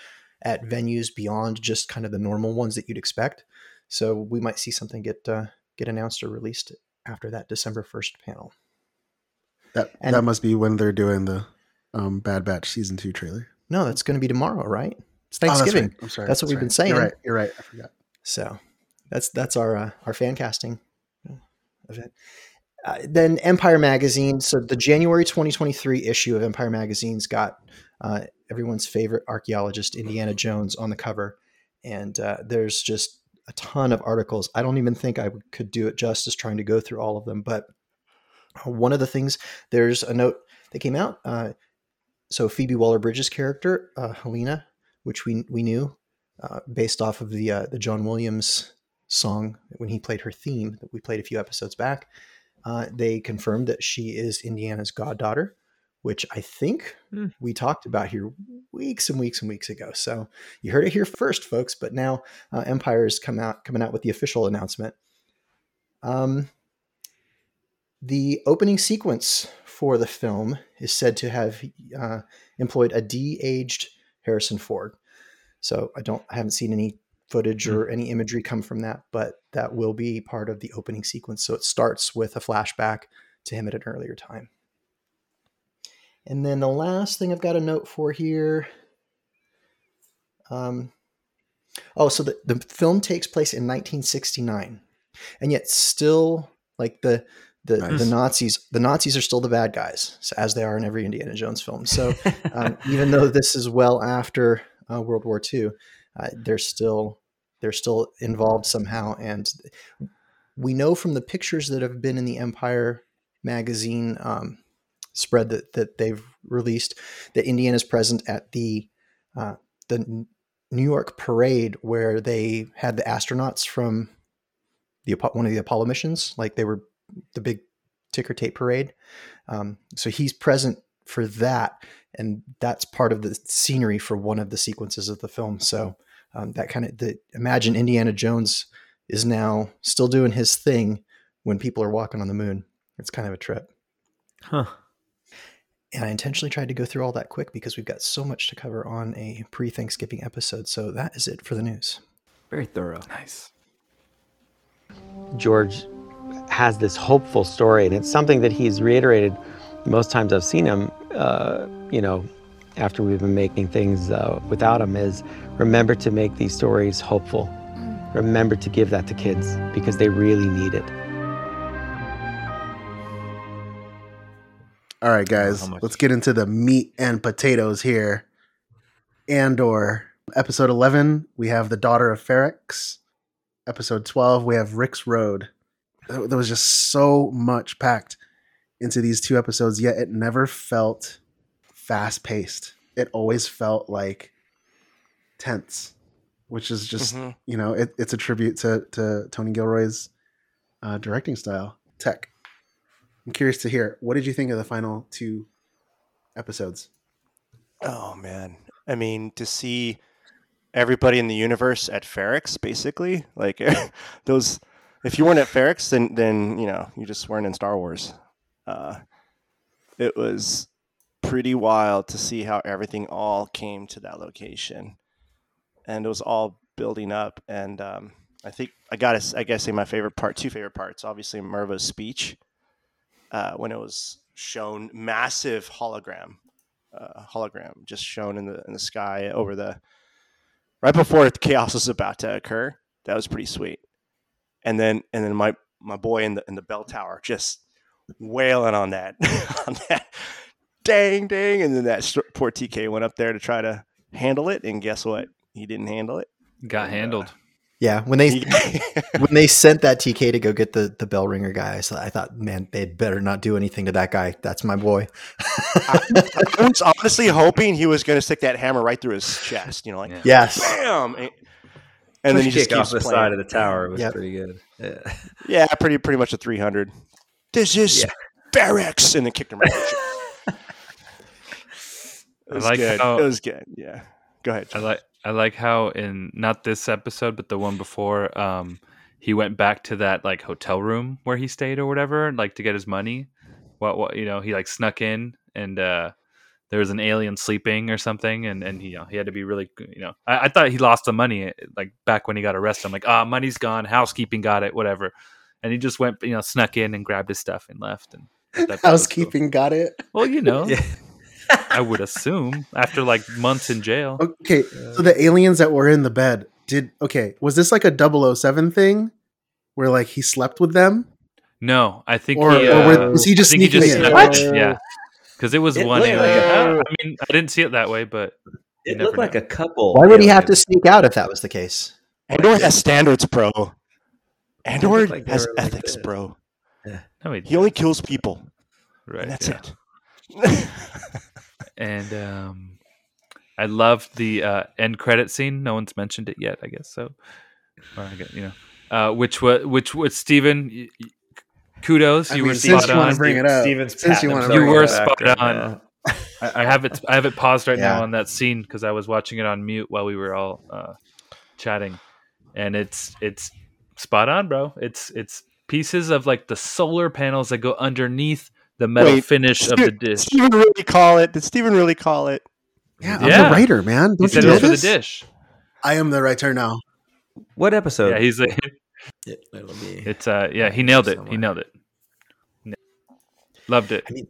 at venues beyond just kind of the normal ones that you'd expect. So we might see something get uh, get announced or released after that December 1st panel. That And- that must be when they're doing the um, Bad Batch season two trailer. No, that's going to be tomorrow, right? It's Oh, that's Thanksgiving. right. I'm sorry. That's what we've right. been saying. You're right. You're right. I forgot. So that's that's our uh, our fan casting event. Uh, then Empire Magazine. So the January 2023 issue of Empire Magazine's got uh, everyone's favorite archaeologist Indiana Jones on the cover, and uh, there's just a ton of articles. I don't even think I could do it justice trying to go through all of them. But uh, one of the things there's a note that came out. Uh, so Phoebe Waller-Bridge's character uh, Helena, which we we knew based off of the the John Williams song when he played her theme that we played a few episodes back. Uh, they confirmed that she is Indiana's goddaughter, which I think Hmm. we talked about here weeks and weeks and weeks ago. So you heard it here first, folks. But now uh, Empire's come out coming out with the official announcement. Um, the opening sequence for the film is said to have uh, employed a de-aged Harrison Ford. So I don't I haven't seen any footage or any imagery come from that, but that will be part of the opening sequence. So it starts with a flashback to him at an earlier time. And then the last thing I've got a note for here. Um, oh, so the, the film takes place in 1969, and yet still like the the, Nice. the Nazis the Nazis are still the bad guys, so, as they are in every Indiana Jones film. So um, even though this is well after uh, World War II, uh, they're still they're still involved somehow, and we know from the pictures that have been in the Empire magazine um, spread that that they've released that Indiana's present at the uh, the New York parade where they had the astronauts from the one of the Apollo missions, like they were the big ticker tape parade. Um, so he's present for that, and that's part of the scenery for one of the sequences of the film. So Um, that kind of the imagine Indiana Jones is now still doing his thing when people are walking on the moon. It's kind of a trip. Huh. And I intentionally tried to go through all that quick because we've got so much to cover on a pre Thanksgiving episode. So that is it for the news. Very thorough. Nice. George has this hopeful story, and it's something that he's reiterated most times I've seen him. Uh, you know, after we've been making things uh, without them is remember to make these stories hopeful. Remember to give that to kids because they really need it. All right, guys, let's get into the meat and potatoes here. Andor, episode 11, we have The Daughter of Ferrix. Episode 12, we have Rick's Road. There there was just so much packed into these two episodes, yet it never felt fast paced. It always felt like tense, which is just, Mhm. you know, it, it's a tribute to, to Tony Gilroy's uh, directing style. Tech. I'm curious to hear what did you think of the final two episodes? Oh man, I mean to see everybody in the universe at Ferrix, basically, like those. If you weren't at Ferrix, then then you know you just weren't in Star Wars. Uh, it was pretty wild to see how everything all came to that location, and it was all building up. And um, I think I got to I guess say my favorite part, two favorite parts, obviously Maarva's speech uh, when it was shown massive hologram uh, hologram just shown in the in the sky over the right before the chaos was about to occur. That was pretty sweet. And then and then my my boy in the in the bell tower just wailing on that on that dang dang and then that poor TK went up there to try to handle it and guess what? He didn't handle it. Got uh, handled. Yeah, when they when they sent that TK to go get the the bell ringer guy, so I thought, man, they'd better not do anything to that guy. That's my boy. I was honestly hoping he was going to stick that hammer right through his chest, you know, like Yeah. yes, bam, and, and then he just kick off the playing. side of the tower It was Yep. pretty good. Yeah. Yeah, pretty pretty much a three hundred. This is Yeah. barracks, and then kicked him right. In the chest. It I like good. how- it was good. Yeah, go ahead. I like I like how in not this episode but the one before um he went back to that like hotel room where he stayed or whatever like to get his money. What what you know he like snuck in and uh there was an alien sleeping or something and and you know he had to be really you know I, I thought he lost the money like back when he got arrested. I'm like ah money's gone housekeeping got it whatever and he just went you know snuck in and grabbed his stuff and left and I thought that was cool. Housekeeping got it. Well, you know, Yeah. I would assume after like months in jail. Okay, so the aliens that were in the bed did okay. Was this like a 007 thing where like he slept with them? No, I think Or- he, or uh, was he just I think he just sneaking in? snuck What? Yeah, because it was It one looked alien. like a- I mean, I didn't see it that way, but It looked like know. a couple. why would he have to sneak out if that was the case? Andor has standards, bro. Andor like has were like ethics, this. bro. No, he, He only kills people, right, and that's yeah. it. And um, I love the uh, end credit scene. No one's mentioned it yet, I guess. So, or I guess, you know, uh, which was which was Stephen. y- y- Kudos, I you mean, were since spot you wanna on. bring it up, Steven's since you wanna You were spot right on. now. I, I have it. I have it paused right Yeah. now on that scene because I was watching it on mute while we were all uh, chatting, and it's it's spot on, bro. It's it's pieces of like the solar panels that go underneath the metal Wait, finish of the dish. Steven really call it? Did Steven really call it? Yeah, I'm Yeah. the writer, man. He Don't you said it know for the dish. I am the writer now. What episode? Yeah, he's a, It, it'll be. it's uh yeah he nailed it. He nailed it. Loved it. I mean,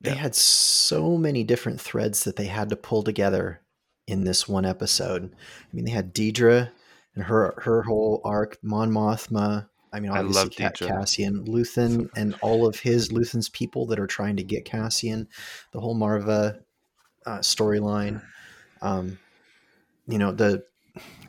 they had so many different threads that they had to pull together in this one episode. I mean, they had Dedra and her her whole arc, Mon Mothma. I mean, I obviously love Ca- Cassian, Luthen, and all of his Luthen's people that are trying to get Cassian. The whole Maarva uh, storyline. Um, you know the.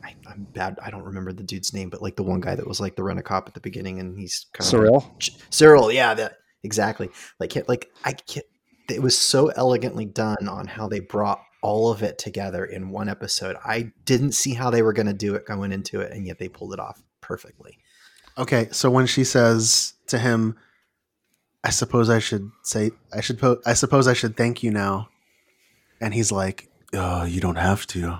I, I'm bad. I don't remember the dude's name, but like the one guy that was like the rent a cop at the beginning, and he's kind of Syril. Ch- Syril, yeah, that exactly. Like, like I can't. It was so elegantly done on how they brought all of it together in one episode. I didn't see how they were going to do it going into it, and yet they pulled it off perfectly. Okay, so when she says to him, "I suppose I should say I should po- I suppose I should thank you now," and he's like, "Oh, you don't have to."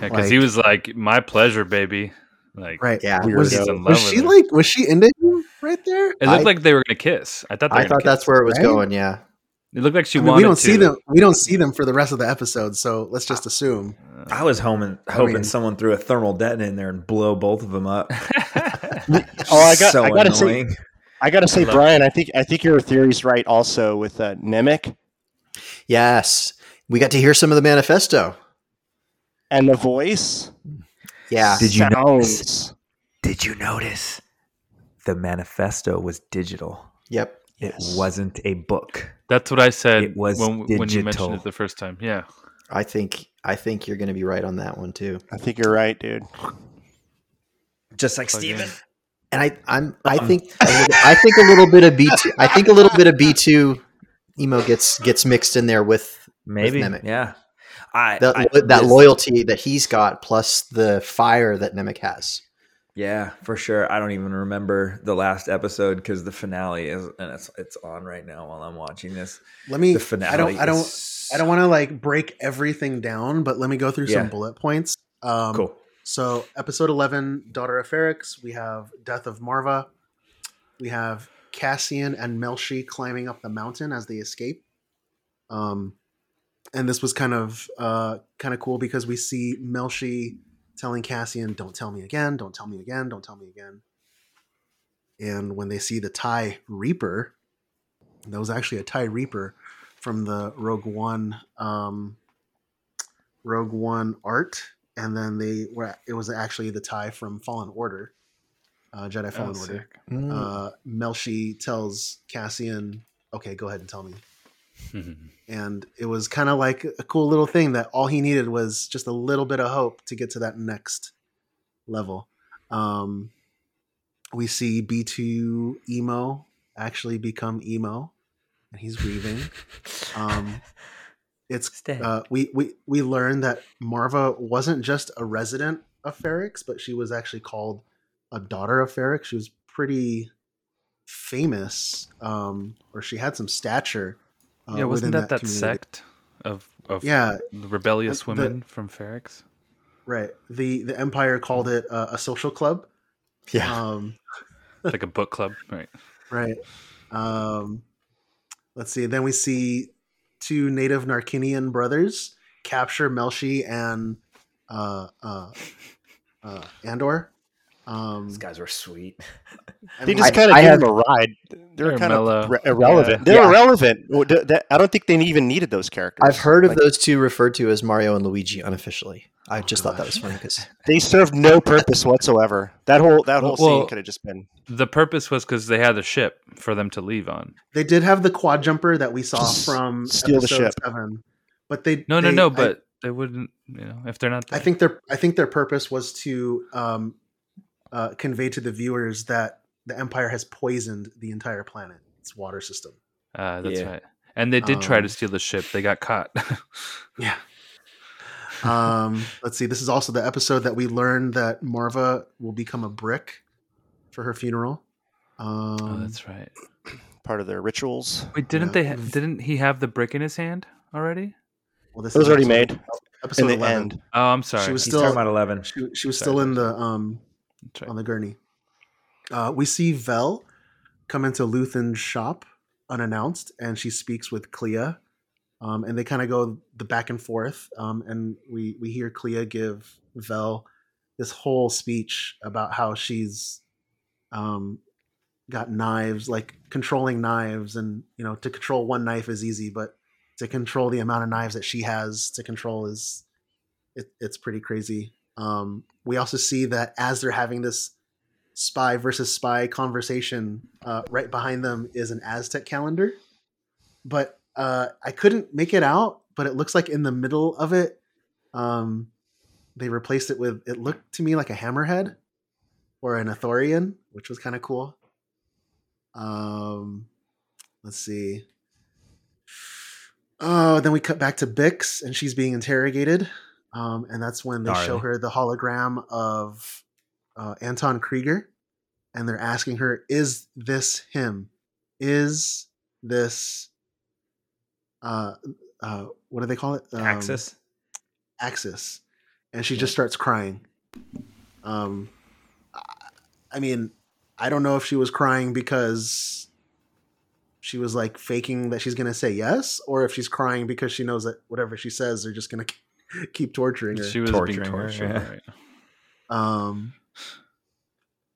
because Like- he was like, "My pleasure, baby." Like, Right. Yeah. Was, he's in was she like? Was she into him right there? It looked I- like they were gonna kiss. I thought. They were I gonna thought that's where it was Right? going. Yeah. It looked like she I mean, wanted we don't to. see them. We don't see them for the rest of the episode, so let's just assume. I was hoping hoping mean- someone threw a thermal detonate in there and blow both of them up. Oh, I got. so I gotta annoying. say, I gotta say, love Brian. I think I think your theory's right. Also with uh, Nemik Yes. We got to hear some of the manifesto. and the voice. Yeah. Did you notice? Did you notice the manifesto was digital? Yep. It Yes. wasn't a book. That's what I said It was when when you mentioned it the first time. Yeah, I think I think you're going to be right on that one too. I think you're right, dude. Just like Plug Steven. in. And I I'm uh-uh. I think I think a little bit of B two. I think a little bit of B two emo gets gets mixed in there with Maybe. Nemik. Yeah. I, that I- that loyalty that he's got plus the fire that Nemik has. Yeah, for sure. I don't even remember the last episode because the finale is and it's it's on right now while I'm watching this. Let me. The finale. I don't. I don't. is- I don't want to like break everything down, but let me go through some bullet points. Um, Cool. So, episode 11, Daughter of Ferrix, we have Death of Maarva. We have Cassian and Melshi climbing up the mountain as they escape. Um, and this was kind of uh, kind of cool because we see Melshi telling Cassian, "Don't tell me again. Don't tell me again. Don't tell me again." And when they see the Tie Reaper, that was actually a Tie Reaper from the Rogue One um, Rogue One art, and then they were it was actually the tie from Fallen Order, uh, Jedi Fallen Oh, Order. sick. Uh, Melshi tells Cassian, "Okay, go ahead and tell me." And it was kind of like a cool little thing that all he needed was just a little bit of hope to get to that next level. Um, we see B2 emo actually become emo, and he's grieving. Um, it's uh, we we we learned that Maarva wasn't just a resident of Ferrix, but she was actually called a daughter of Ferrix. She was pretty famous, um, or she had some stature. Uh, yeah. Wasn't within that that, sect of of Yeah, the rebellious the- women from Ferrix? right. The the Empire called it uh, a social club. Yeah. Um, like a book club, right? right. Um, let's see. Then we see two native Narkinian brothers capture Melshi and uh, uh, uh, Andor. Um, These guys were sweet. They just kind of gave have- him a ride. They're, They're kind mellow. of re- irrelevant. Yeah. They're Yeah. irrelevant. Well, th- that- I don't think they even needed those characters. I've heard of Like, those two referred to as Mario and Luigi unofficially. I just thought that was funny because They served no purpose whatsoever. That whole that whole Well- scene could have just been. The purpose was because they had the ship for them to leave on. they did have the quad jumper that we saw Just from steal the episode ship. seven, but they No, no, they- no. I- But they wouldn't. You know, if they're not. I think their I think their purpose was to um, uh, convey to the viewers that the Empire has poisoned the entire planet, its water system. Uh, that's Yeah. right. And they did try Um, to steal the ship. They got caught. Yeah. Um, let's see. This is also the episode that we learned that Maarva will become a brick for her funeral. Um, oh, that's right. Part of their rituals. Wait, didn't yeah. they? Ha- didn't he have the brick in his hand already? well, this It was is already episode- made Episode in the 11. end. Oh, I'm sorry. She was He's still talking about eleven. she, she was Sorry, still in the um That's right. on the gurney. Uh, we see Vel come into Luthen's shop unannounced, and she speaks with Kleya. Um, and they kind of go the back and forth. Um, and we we hear Kleya give Vel this whole speech about how she's um, got knives, like controlling knives, and you know to control one knife is easy, but to control the amount of knives that she has to control is it, it's pretty crazy. Um, we also see that as they're having this spy versus spy conversation, uh, right behind them is an Aztec calendar, but uh, I couldn't make it out. But it looks like in the middle of it, um, they replaced it with it looked to me like a hammerhead or an Ithorian, which was kind of cool. Um, let's see. Oh, then we cut back to Bix, and she's being interrogated. Um, and that's when they show her the hologram of uh, Anton Kreegyr, and they're asking her, "Is this him? Is this uh, uh, what do they call it? Um, Axis. Axis." and she just starts crying. Um, I- I mean, I don't know if she was crying because she was like faking that she's gonna say yes, or if she's crying because she knows that whatever she says, they're just gonna keep torturing her. She was being Torturing her, yeah. Right. Um,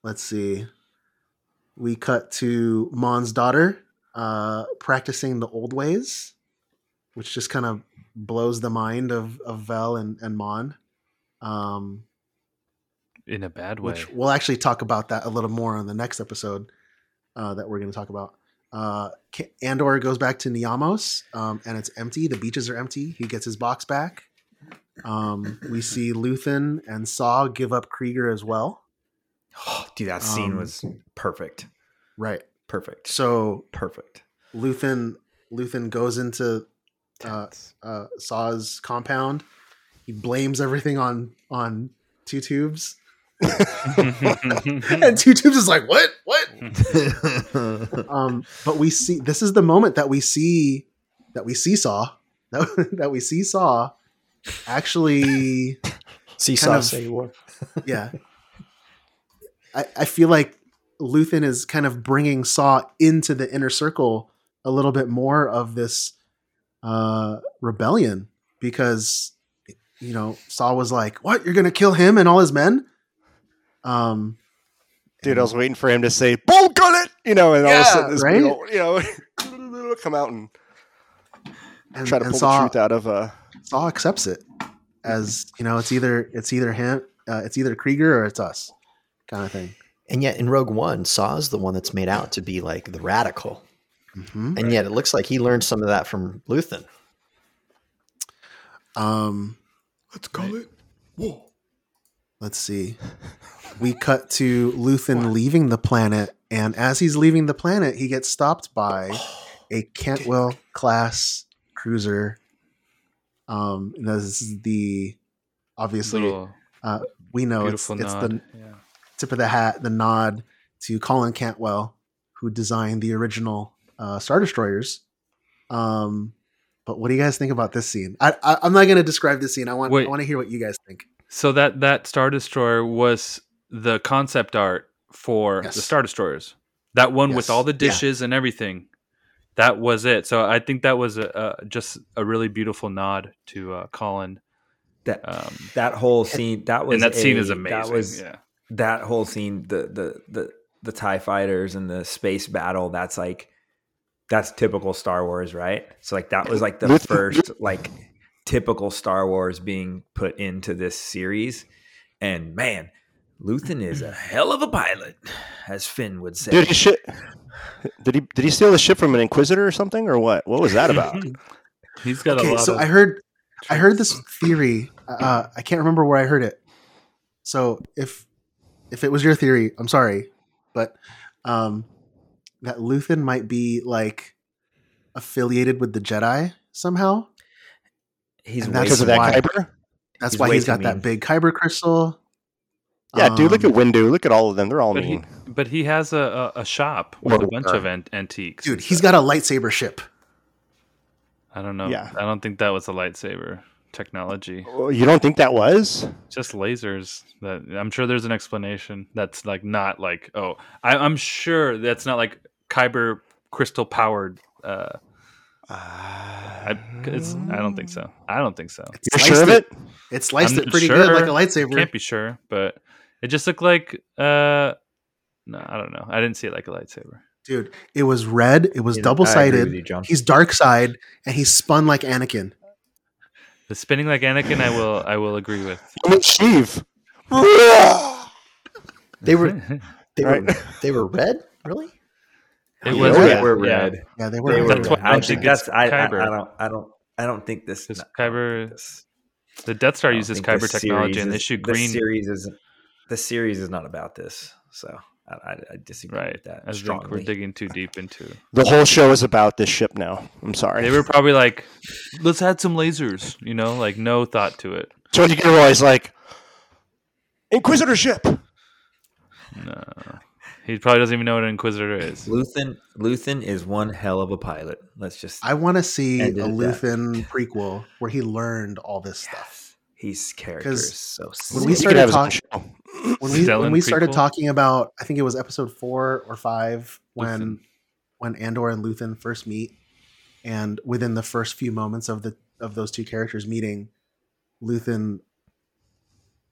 let's see. We cut to Mon's daughter uh, practicing the old ways, which just kind of blows the mind of, of Vel and, and Mon. Um, In a bad way. which we'll actually talk about that a little more on the next episode uh, that we're going to talk about. Uh, Andor goes back to Niamos, um, and it's empty. The beaches are empty. He gets his box back. Um, we see Luthen and Saw give up Kreegyr as well. Dude, that scene Um, was perfect. Right. Perfect. So Perfect. Luthen Luthen goes into uh, uh, Saw's compound. He blames everything on on Two Tubes, and Two Tubes is like, "What? What?" um, but we see this is the moment that we see that we see Saw that, that we see Saw actually Seesaw kind of- say what? yeah. I, I feel like Luthen is kind of bringing Saw into the inner circle a little bit more of this uh, rebellion because you know Saw was like, "What? You're gonna kill him and all his men?" Um, Dude, I was waiting for him to say "bull gun it," you know, and all of a sudden this big right? old- you know, come out and, and, try to and pull Saw, the truth out of uh Saw accepts it as you know it's either it's either him, uh, it's either Kreegyr or it's us, kind of thing. And yet in Rogue One, Saw's the one that's made out to be like the radical. Mhm. And yet it looks like he learned some of that from Luthen. Um, Let's call it Whoa. let's see. We cut to Luthen leaving the planet, and as he's leaving the planet, he gets stopped by a Cantwell class cruiser. Um, and this is the obviously Little uh, we know it's, beautiful it's the yeah. tip of the hat, the nod to Colin Cantwell, who designed the original uh, Star Destroyers. Um, but what do you guys think about this scene? I, I, I'm not going to describe this scene. I want Wait. I want to hear what you guys think. So that that Star Destroyer was the concept art for Yes. the Star Destroyers. That one with all the Yeah. dishes and everything. That was it. So I think that was a, a just a really beautiful nod to uh, Colin. That Um, that whole scene that was and that scene is amazing. That was yeah. that whole scene, the the the the Tie fighters and the space battle. That's like that's typical Star Wars, right? So like that was like the first like typical Star Wars being put into this series. And man, Luthen is a hell of a pilot, as Finn would say. Dude, he shit. Did he did he steal the ship from an inquisitor or something or what? What was that about? He's got a Okay, lot so of I heard I heard this theory. Uh, I can't remember where I heard it. So if if it was your theory, I'm sorry, but um, that Luthen might be like affiliated with the Jedi somehow. He's And way because that's of that why- Kyber? That's He's why way he's too got that big kyber crystal. Yeah, dude, look Um, at Windu. Look at all of them. They're all but he, mean. but he has a, a, a shop Or with a bunch were. of an- antiques. dude. he's got a lightsaber ship. I don't know. Yeah. I don't think that was a lightsaber technology. Oh, You don't think that was? Just lasers. That I'm sure there's an explanation. That's like not like oh I, I'm sure that's not like Kyber crystal powered. Uh, I, it's, I don't think so. I don't think so. It You're sliced sure of it? It sliced I'm it pretty good, like a lightsaber. Can't be sure, but it just looked like uh, no, I don't know. I didn't see it like a lightsaber. Dude, it was red. It was Yeah, double sided. He's dark side, and he spun like Anakin. The spinning like Anakin, I will I will agree with. I mean, Steve. They were they were Right. they were red, really? It Yeah, was they red. were red. Yeah, they were. They red. were That's red. why I I don't think think that's I, I, I don't I don't I don't think this. Because no, I don't Kyber- this- The Death Star uses Kyber technology, series and they is- shoot the green. series is the series is not about this, so I, I, I disagree Right. with that I think strongly. we're digging too deep into. The whole show is about this ship now. I'm sorry. They were probably like, "Let's add some lasers," you know, like no thought to it. so when you get to realize, like, Inquisitor ship. No, he probably doesn't even know what an Inquisitor is. Luthen Luthen is one hell of a pilot. Let's just I want to see a at. Luthen prequel where he learned all this stuff. He's character is so when we started have his own talking when we when we started talking about I think it was episode four or five when Luthen. when Andor and Luthen first meet, and within the first few moments of the of those two characters meeting, Luthen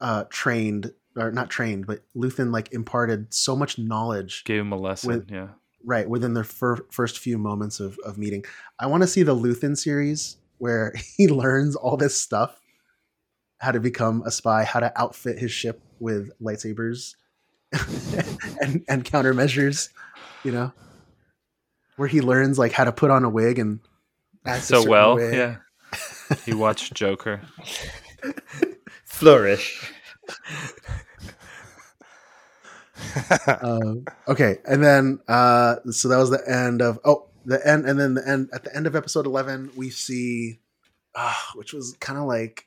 uh trained or not trained, but Luthen like imparted so much knowledge Gave him a lesson. With- yeah. right within the fir- first few moments of, of meeting i want to see the luthen series where he learns all this stuff how to become a spy how to outfit his ship with lightsabers and and countermeasures you know where he learns like how to put on a wig and act So well, way. yeah. He watched Joker. flourish. um, okay, and then uh, so that was the end of oh the end, and then the end at the end of episode eleven we see, uh, which was kind of like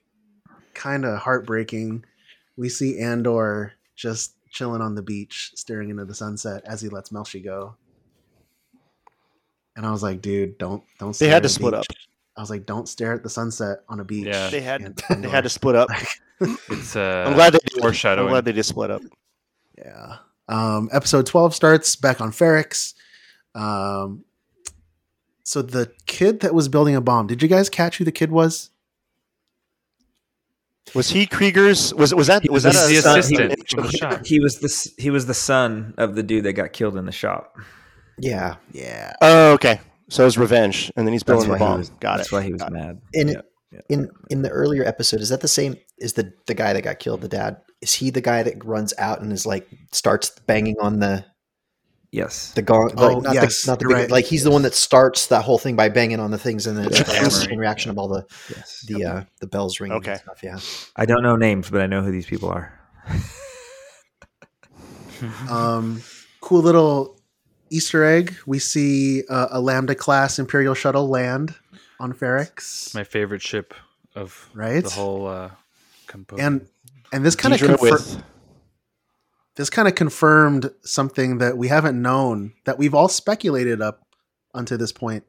kind of heartbreaking. We see Andor just chilling on the beach, staring into the sunset as he lets Melshi go. And I was like, dude, don't don't. They had at to a split beach. up. I was like, don't stare at the sunset on a beach. Yeah. They had in they had to split up. It's uh I'm glad they did. I'm glad they did split up. Yeah. Um, episode 12 starts back on Ferrix. Um, so the kid that was building a bomb, did you guys catch who the kid was? Was he Kreegyr's? Was was that He was was that the a son- assistant he- from the shop. He was the he was the son of the dude that got killed in the shop. Yeah. Yeah. Oh, okay. So it was revenge, and then he's building the bomb. was. Got that's it. That's why he was Got mad. In Yeah, yeah. in in the earlier episode, is that the same? Is the the guy that got killed the dad? Is he the guy that runs out and is like starts banging on the Yes. the gong? Oh, like, not yes, the not the big, right. like he's the one that starts that whole thing by banging on the things and then it's Yes. like reaction of all the Yes. the uh, the bells ringing Okay. and stuff. Yeah. I don't know names, but I know who these people are. Um, cool little Easter egg. We see uh, a Lambda class Imperial shuttle land on Ferrix. My favorite ship of Right? the whole uh component. and and this kind of Dedra with this kind of confirmed something that we haven't known that we've all speculated up until this point.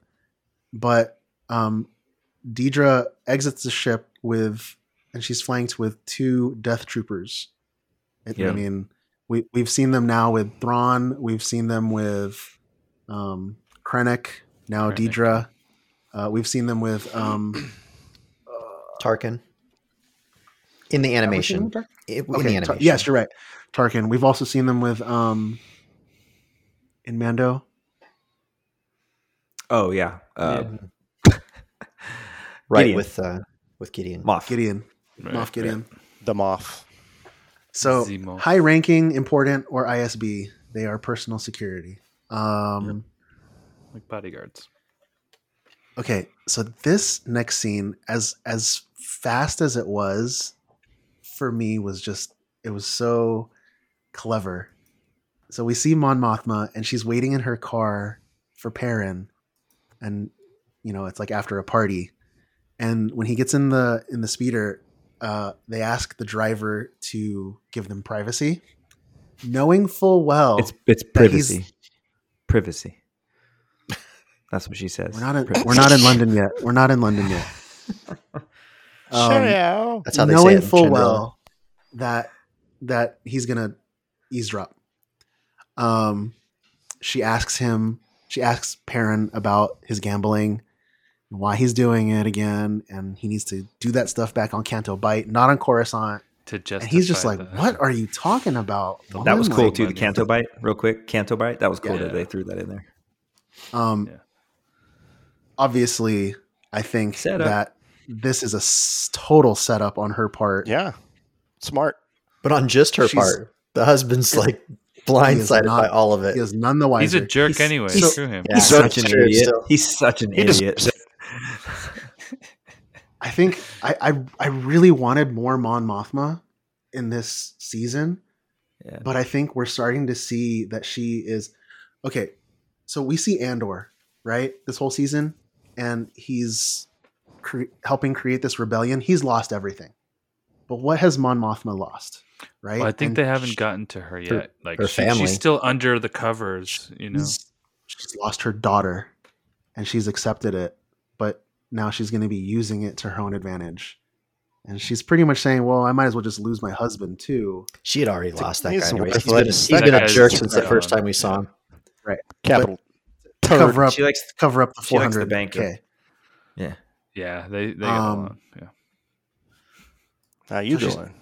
But um, Dedra exits the ship with, and she's flanked with two Death Troopers. I- Yeah. I mean, we we've seen them now with Thrawn. We've seen them with um, Krennic. Now Krennic. Dedra. Uh, we've seen them with um, Tarkin. In the animation. Tarkin? It- in the animation. Tar- yes, you're right. Tarkin. We've also seen them with um in Mando. Oh yeah. Uh, Right Gideon. with uh with Gideon. Moff. Gideon. Right, Moff Gideon. the Moff. So Zemo. high ranking, important, or ISB, they are personal security. Um like bodyguards. okay, so this next scene, as as fast as it was, for me was just it was so clever. So we see Mon Mothma and she's waiting in her car for Perrin. And you know, it's like after a party. And when he gets in the in the speeder, uh, they ask the driver to give them privacy. Knowing full well It's it's privacy. Privacy. That's what she says. we're not in, Privacy. we're not in London yet. We're not in London yet. Um, That's how they say knowing it in full well that that he's gonna eavesdrop. Um, she asks him. She asks Perrin about his gambling, and why he's doing it again, and he needs to do that stuff back on Canto Bight, not on Coruscant. To just And he's just like, "What are you talking about?" That was cool too. The Canto Bight, real quick. Canto Bight. That was cool Yeah. that they threw that in there. Um, Yeah. obviously, I think Setup. that this is a s- total setup on her part. Yeah, smart. But on just her She's- part, the husband's like He blindsided not- by all of it. He is none the wiser. He's a jerk He's- anyway. he's- Screw him. He's So such an true, idiot. still. He's such an He idiot. deserves. I think I, I I really wanted more Mon Mothma in this season, Yeah. but I think we're starting to see that she is okay. So we see Andor right this whole season, and he's cre- helping create this rebellion. He's lost everything, but what has Mon Mothma lost? Right? Well, I think And they haven't she- gotten to her her- yet. Like her she- family. she's still under the covers, you know. she's, she's lost her daughter, and she's accepted it, but now she's going to be using it to her own advantage. and she's pretty much saying, "Well, I might as well just lose my husband too." She had already It's a- lost that he's guy. Anyways. He's worthless. been, he's That been a jerk since the first time we saw him. Right. Capital. Cover up, She likes to cover up the four hundred four the bank. k. Yeah. Yeah, they they get Um, along. Yeah. How you So doing?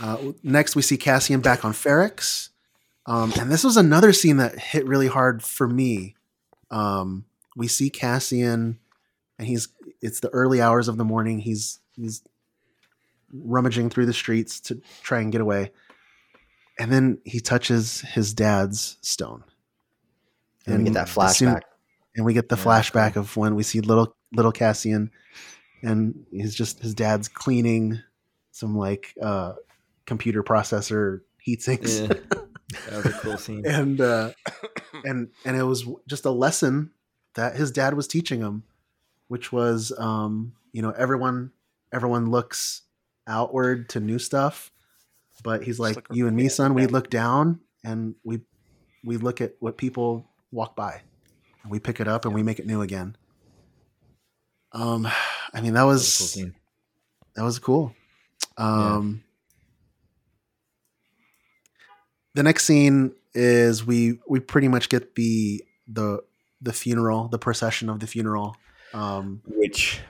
Uh, next, we see Cassian back on Ferrix. Um, and this was another scene that hit really hard for me. Um, we see Cassian, and he's it's the early hours of the morning. He's he's rummaging through the streets to try and get away, and then he touches his dad's stone. And we get that as soon- flashback. and we get the Yeah, flashback of when we see little little Cassian, and he's just his dad's cleaning some like uh, computer processor heat sinks, Yeah. That was a cool scene. and uh, and and it was just a lesson that his dad was teaching him, which was um, you know everyone everyone looks outward to new stuff, but he's like look you and me, yeah, son, we look down and we we look at what people walk by and we pick it up and we make it new again. Um, I mean that That was was a cool scene. that was cool. Um, the next scene is we we pretty much get the the the funeral, the procession of the funeral. Um, Which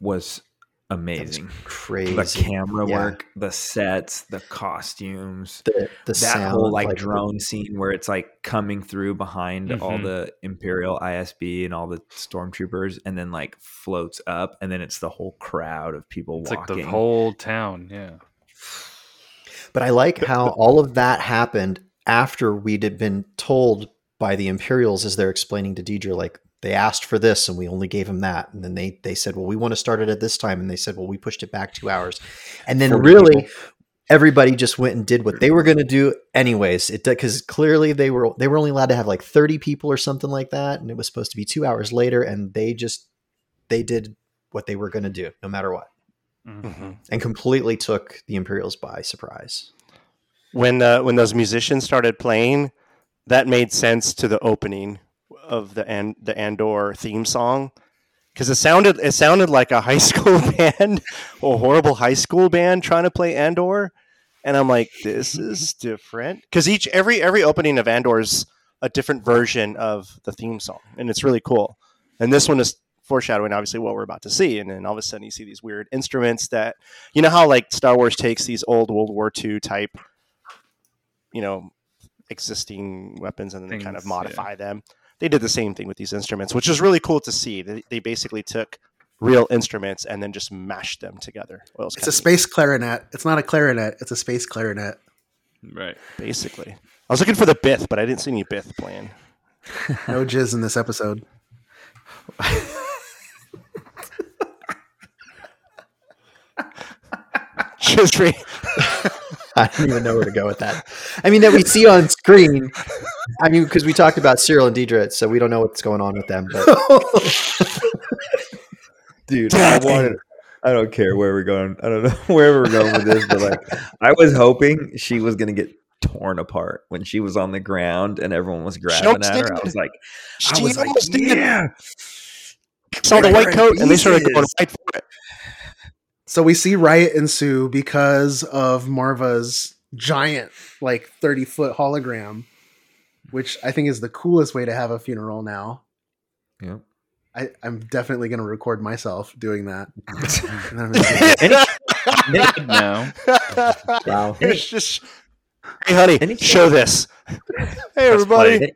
was amazing. Crazy. The camera Yeah. work, the sets, the costumes. The, the that sound, whole like, like, drone scene where it's like coming through behind all Mhm. the imperial isb and all the stormtroopers and then like floats up and then it's the whole crowd of people It's like walking the whole town. Yeah. But I like how all of that happened after we'd had been told by the Imperials as they're explaining to Dedra, like they asked for this and we only gave them that. And then they they said, Well, we want to start it at this time. And they said, Well, we pushed it back two hours. And then 40 really everybody just went and did what they were gonna do anyways. It uh, because clearly they were they were only allowed to have like 30 people or something like that. And it was supposed to be two hours later, and they just they did what they were gonna do, no matter what. Mhm. And completely took the Imperials by surprise. When uh, when those musicians started playing, that made sense to the opening of the and the Andor theme song because it sounded it sounded like a high school band, a horrible high school band trying to play Andor, and I'm like, this is different because each every every opening of Andor is a different version of the theme song, and it's really cool. And this one is foreshadowing obviously what we're about to see, and then all of a sudden you see these weird instruments that you know how like Star Wars takes these old World War II type, you know, existing weapons and then they kind of Things, yeah. modify them. They did the same thing with these instruments, which is really cool to see. They, they basically took real instruments and then just mashed them together. Well, it's a space clarinet. It's not a clarinet. It's a space clarinet. Right. basically. I was looking for the Bith, but I didn't see any Bith playing. No jizz in this episode. Just re- I don't even know where to go with that. I mean, that we see on screen. I mean, because we talked about Syril and Dedra, so we don't know what's going on with them. But dude i wanted i don't care where we're going i don't know where we're going with this but like i was hoping she was gonna get torn apart when she was on the ground and everyone was grabbing at her i was like i She was like did. Yeah saw the white coat and they started going Pieces. right for it. So we see riot ensue because of Maarva's giant, like 30 foot hologram, which I think is the coolest way to have a funeral now. yeah I, I'm definitely going to record myself doing that. And then I'm just gonna- now. wow, It's just, hey, honey, Any- show this. Hey, everybody.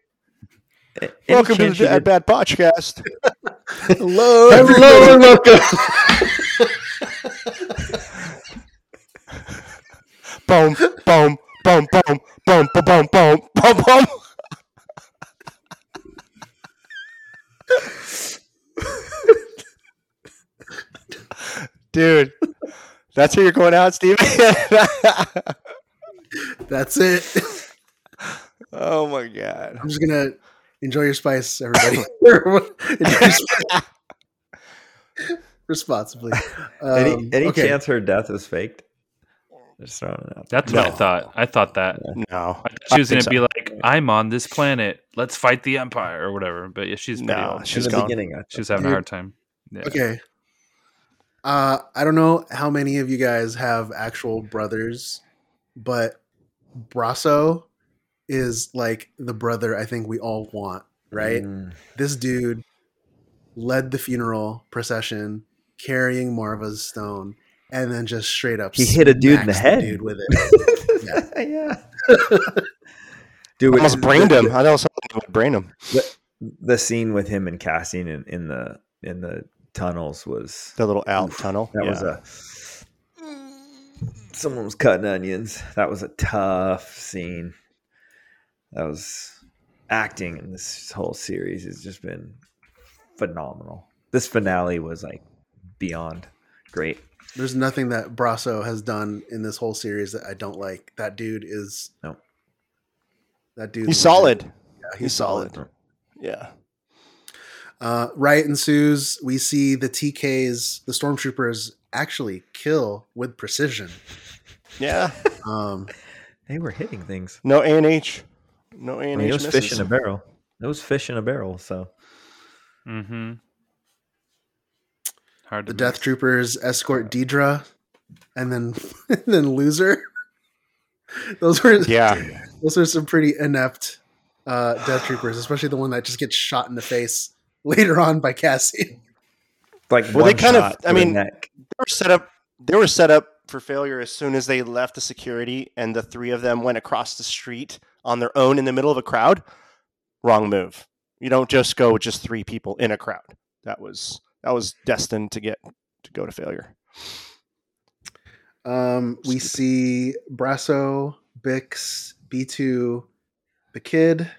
Welcome to the Dad Batch Podcast. Hello, hello and welcome. boom, boom, boom, boom, boom, boom, boom, boom, boom, boom. Dude, that's where you're going out, Steven? That's it. oh my god. I'm just going to enjoy your spice, everybody. Enjoy your spice. Responsibly. any Um, any okay. chance her death is faked just throwing it out That's what I thought. I thought that. No. She was going think to be so. like, I'm on this planet. Let's fight the Empire or whatever. But yeah, she's pretty No, old. she's in the gone. beginning I She's thought. having a hard time. Yeah. Okay. Uh, I don't know how many of you guys have actual brothers, but Brasso is like the brother I think we all want, right? Mm. This dude led the funeral procession carrying Maarva's stone and then just straight up He hit a dude in the smacks head. dude with it. yeah. Dude, Almost the- brained him. I know something would brain him. The, the scene with him and Cassian in, in the in the tunnels was The little out tunnel. that was a someone was cutting onions. That was a tough scene. That was acting in this whole series has just been phenomenal. This finale was like beyond great. There's nothing that Brasso has done in this whole series that I don't like. That dude is No. that dude. He's solid. Yeah, he's, He's solid. solid. Yeah. Uh, riot ensues. We see the TKs, the stormtroopers, actually kill with precision. Yeah. Um, They were hitting things. No A and H. No A I and mean, it was fish in a barrel. It was fish in a barrel. So Mm-hmm. Hard to the Death. Troopers escort Dedra, and then and then loser. Those were Yeah. those are some pretty inept uh, Death Troopers, especially the one that just gets shot in the face later on by Cassie. like Well, they one kind of- I to the mean, neck. They were set up. They were set up for failure as soon as they left the security, and the three of them went across the street on their own in the middle of a crowd. Wrong move. You don't just go with just three people in a crowd. That was that was destined to get to go to failure. Um, we see Brasso, Bix, B2, the kid,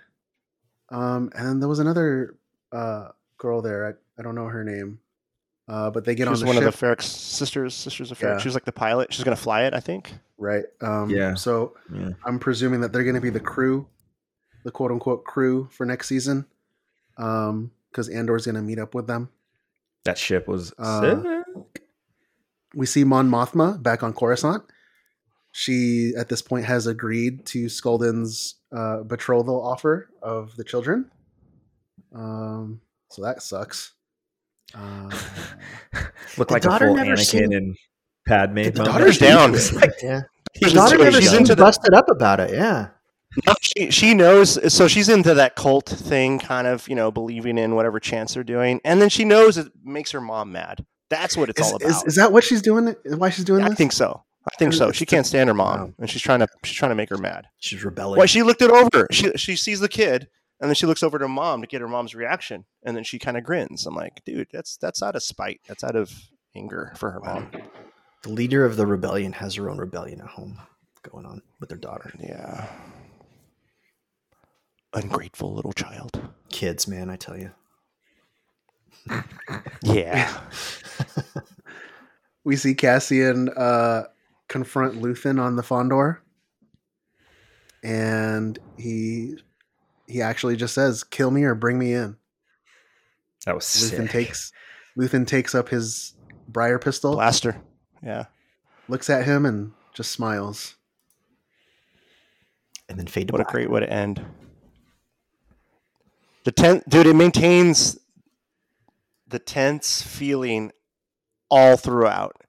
um, and then there was another uh, girl there. I, I don't know her name, uh, but they get She on was the one ship, of the Ferrix sisters. Sisters of Ferrix. Yeah. She was like the pilot. She's gonna fly it, I think. right? Um, Yeah. So Yeah. I'm presuming that they're going to be the crew, the quote unquote crew for next season, because Andor's going to meet up with them. That ship was Uh, sick. we see Mon Mothma back on Coruscant. She, at this point, has agreed to Sculdun's uh, betrothal offer of the children. Um, so that sucks. Um, Looked like a daughter full never Anakin seemed- and Padme. the moment. daughter's down. Yeah. She's daughter into never She's seemed into the- busted up about it. Yeah. No, she she knows so she's into that cult thing kind of you know believing in whatever chants they're doing and then she knows it makes her mom mad that's what it's is, all about is, is that what she's doing? Why she's doing i this? think so i think so she can't stand her mom and she's trying to she's trying to make her mad She's rebelling. why she looked it over she she sees the kid and then she looks over to her mom to get her mom's reaction and then she kind of grins. I'm like dude that's that's out of spite. That's out of anger for her mom. The leader of the rebellion has her own rebellion at home going on with their daughter. yeah. Ungrateful little child. Kids, man, I tell you. yeah. We see Cassian uh, confront Luthen on the Fondor, and he he actually just says, "Kill me or bring me in." That was Luthen sick. takes Luthen takes up his briar pistol, blaster yeah looks at him, and just smiles. And then fade to What a black. great way to end. The tent, dude, it maintains the tense feeling all throughout,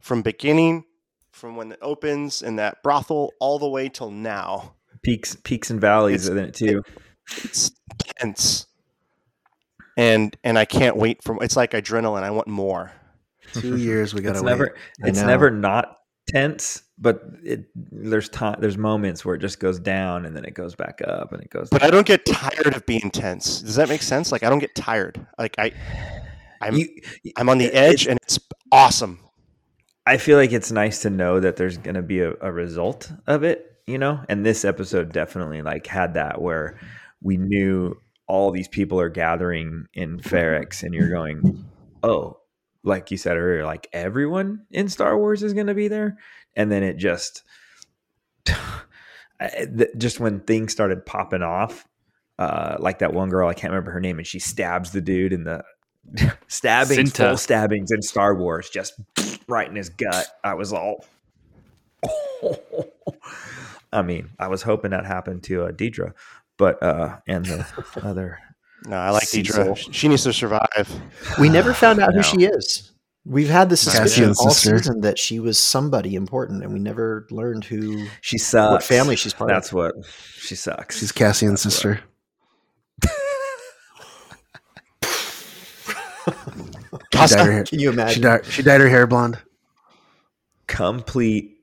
from beginning, from when it opens in that brothel, all the way till now. Peaks, peaks and valleys It's- in it too. It's tense, and and I can't wait for. It's like adrenaline. I want more. Two years we gotta it's wait. never, I it's never not tense, but it there's time, there's moments where it just goes down and then it goes back up and it goes. But I don't get tired of being tense. Does that make sense? Like I don't get tired. Like I, I'm You- I'm on the it- edge, and it's awesome. I feel like it's nice to know that there's going to be a, a result of it, you know? And this episode definitely like had that where we knew all these people are gathering in Ferrix and you're going, "Oh, like you said earlier, like everyone in Star Wars is going to be there." And then it just just when things started popping off, uh, like that one girl, I can't remember her name, and she stabs the dude in the stabbings, Cinta. full stabbings in Star Wars, just right in his gut. I was all. I mean, I was hoping that happened to uh, Dedra, but uh, and the other. No, I like Cecil. Dedra. She needs to survive. We never found out who she is. We've had the suspicion all sister. season that she was somebody important, and we never learned who. She sucks. What family she's part of. That's of. what she sucks. She's Cassian's sister. She dyed her hair. Can you imagine? She imagine? dyed, she dyed her hair blonde. complete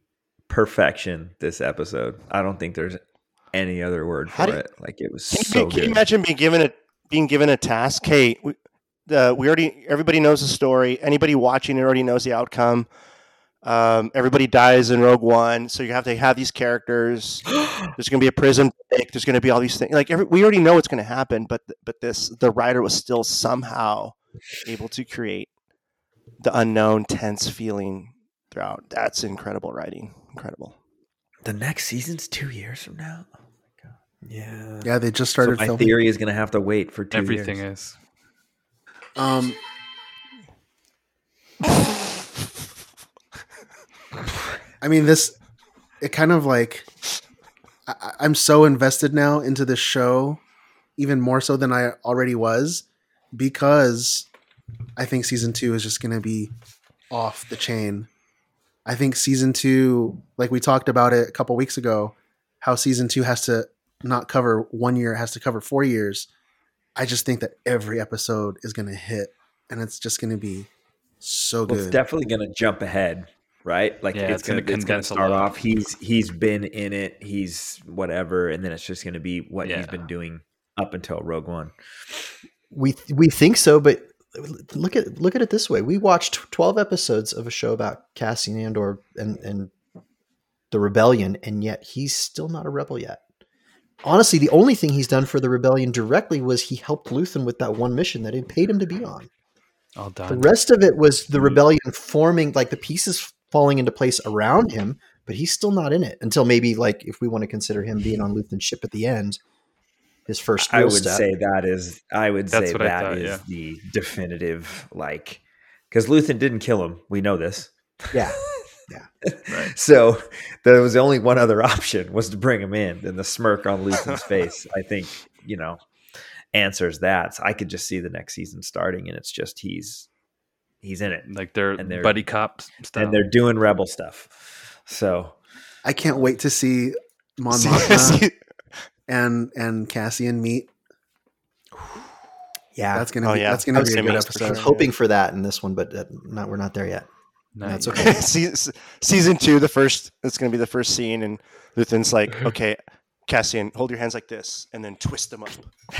perfection this episode. I don't think there's any other word for it. Like it was Can you, so can you imagine being given a being given a task? Hey, we, uh, we already everybody knows the story. Anybody watching it already knows the outcome. Um, everybody dies in Rogue One, so you have to have these characters. There's going to be a prison break. There's going to be all these things. Like every, we already know what's going to happen, but but this the writer was still somehow able to create the unknown, tense feeling throughout. That's incredible writing. Incredible. the next season's two years from now. Oh my god. Yeah. Yeah, they just So started my filming. theory is going to have to wait for two Everything years. is. Um, I mean, this it kind of like I, I- I'm so invested now into this show, even more so than I already was, because I think season two is just going to be off the chain. I think season two, like we talked about it a couple weeks ago, how season two has to not cover one year, it has to cover four years. I just think that every episode is going to hit, and it's just going to be so Well, good. it's definitely going to jump ahead, right? Like Yeah, it's, it's gonna going going to start off. He's he's been in it. He's whatever, and then it's just going to be what he's been doing up until Rogue One. We we think so, but look at look at it this way: we watched twelve episodes of a show about Cassian Andor and and the rebellion, and yet he's still not a rebel yet. Honestly, the only thing he's done for the rebellion directly was he helped Luthen with that one mission that he paid him to be on. All done. The rest of it was the rebellion forming, like the pieces falling into place around him, but he's still not in it until maybe, like, if we want to consider him being on Luthen's ship at the end, his first. I would step. say that is. I would That's say what I that thought, is yeah. the definitive like because Luthen didn't kill him. We know this. yeah, Yeah. So there was only one other option was to bring him in, and the smirk on Luthen's face, I think, you know, answers that. So I could just see the next season starting, and it's just he's he's in it, Like they're, And they're- buddy cops, stuff. and they're doing rebel stuff. So I can't wait to see Mon Mothma see- and and Cassian meet. yeah. That's gonna Oh, be yeah. that's gonna was be a good miss for I was episode. sure. hoping for that in this one, but uh, not, we're not there yet. Not That's yet. okay. Season two, the first. It's going to be the first scene, and Luthen's like, "Okay, Cassian, hold your hands like this, and then twist them up,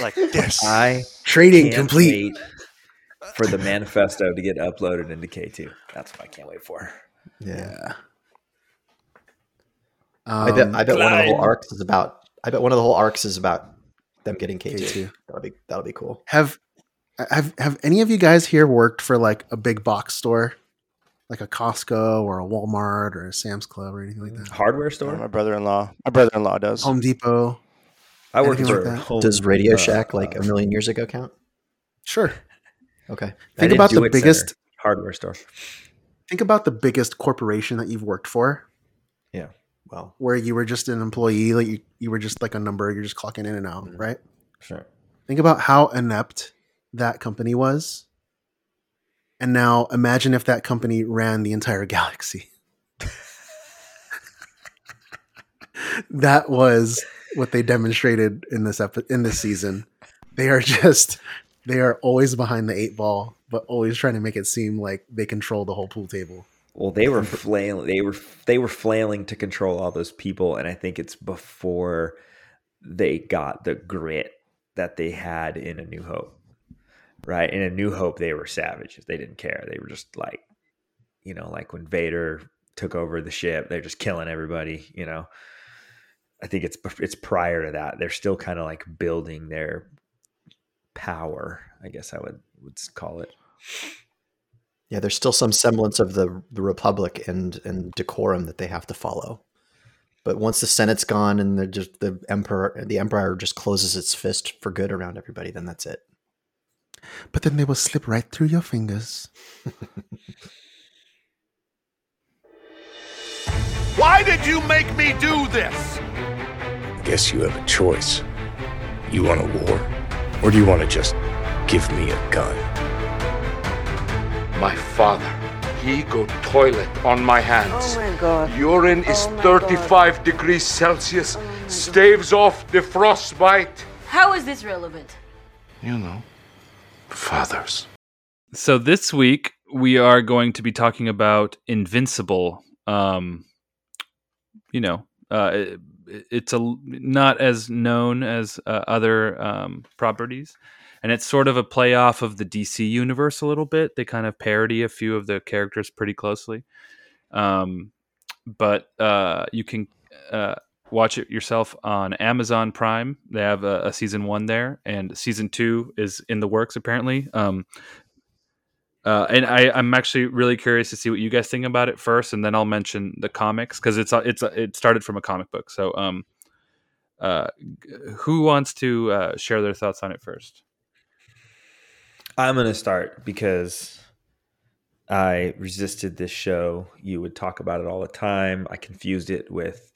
like this." I Trading can't complete. wait for the manifesto to get uploaded into K two. That's what I can't wait for. Yeah, Um, I bet. I bet one of the whole arcs is about. I bet one of the whole arcs is about them getting K K2. That'll be that'll be cool. have have have any of you guys here worked for like a big box store, like a Costco or a Walmart or a Sam's Club or anything like that? Hardware Or store. my brother-in-law. My brother-in-law does. Home Depot. I worked anything like for that? Home, Does Radio uh, Shack like a million years ago count? Sure. Okay. Think about the it center. biggest. hardware store. Think about the biggest corporation that you've worked for, Yeah. Well, where you were just an employee, like you, you were just like a number, you're just clocking in and out, Mhm. right? Sure. Think about how inept that company was. And now imagine if that company ran the entire galaxy. that was what they demonstrated in this epi- in this season. They are just they are always behind the eight ball, but always trying to make it seem like they control the whole pool table. Well, they were flailing. They were they were flailing to control all those people, and I think it's before they got the grit that they had in A New Hope. Right in A New Hope, they were savages. They didn't care. They were just like, you know, like when Vader took over the ship, they're just killing everybody. You know, I think it's it's prior to that. They're still kind of like building their power. I guess I would would call it. Yeah, there's still some semblance of the the republic and and decorum that they have to follow. But once the Senate's gone and the just the emperor the empire just closes its fist for good around everybody, then that's it. But then they will slip right through your fingers. Why did you make me do this? I Guess you have a choice. You want a war? Or do you want to just give me a gun? My father, he go toilet on my hands. Oh my God. Urine is Oh my 35 degrees Celsius, staves off the frostbite. How is this relevant? You know, fathers. So this week we are going to be talking about Invincible. Um, you know, uh, it, it's a not as known as uh, other um, properties, and it's sort of a play off of the DC universe a little bit. They kind of parody a few of the characters pretty closely. Um, but uh, you can uh, watch it yourself on Amazon Prime. They have a, a season one there, and season two is in the works apparently. Um, uh, and I, I'm actually really curious to see what you guys think about it first, and then I'll mention the comics because it's it's it started from a comic book. So, um, uh, who wants to uh, share their thoughts on it first? I'm going to start because I resisted this show. You would talk about it all the time. I confused it with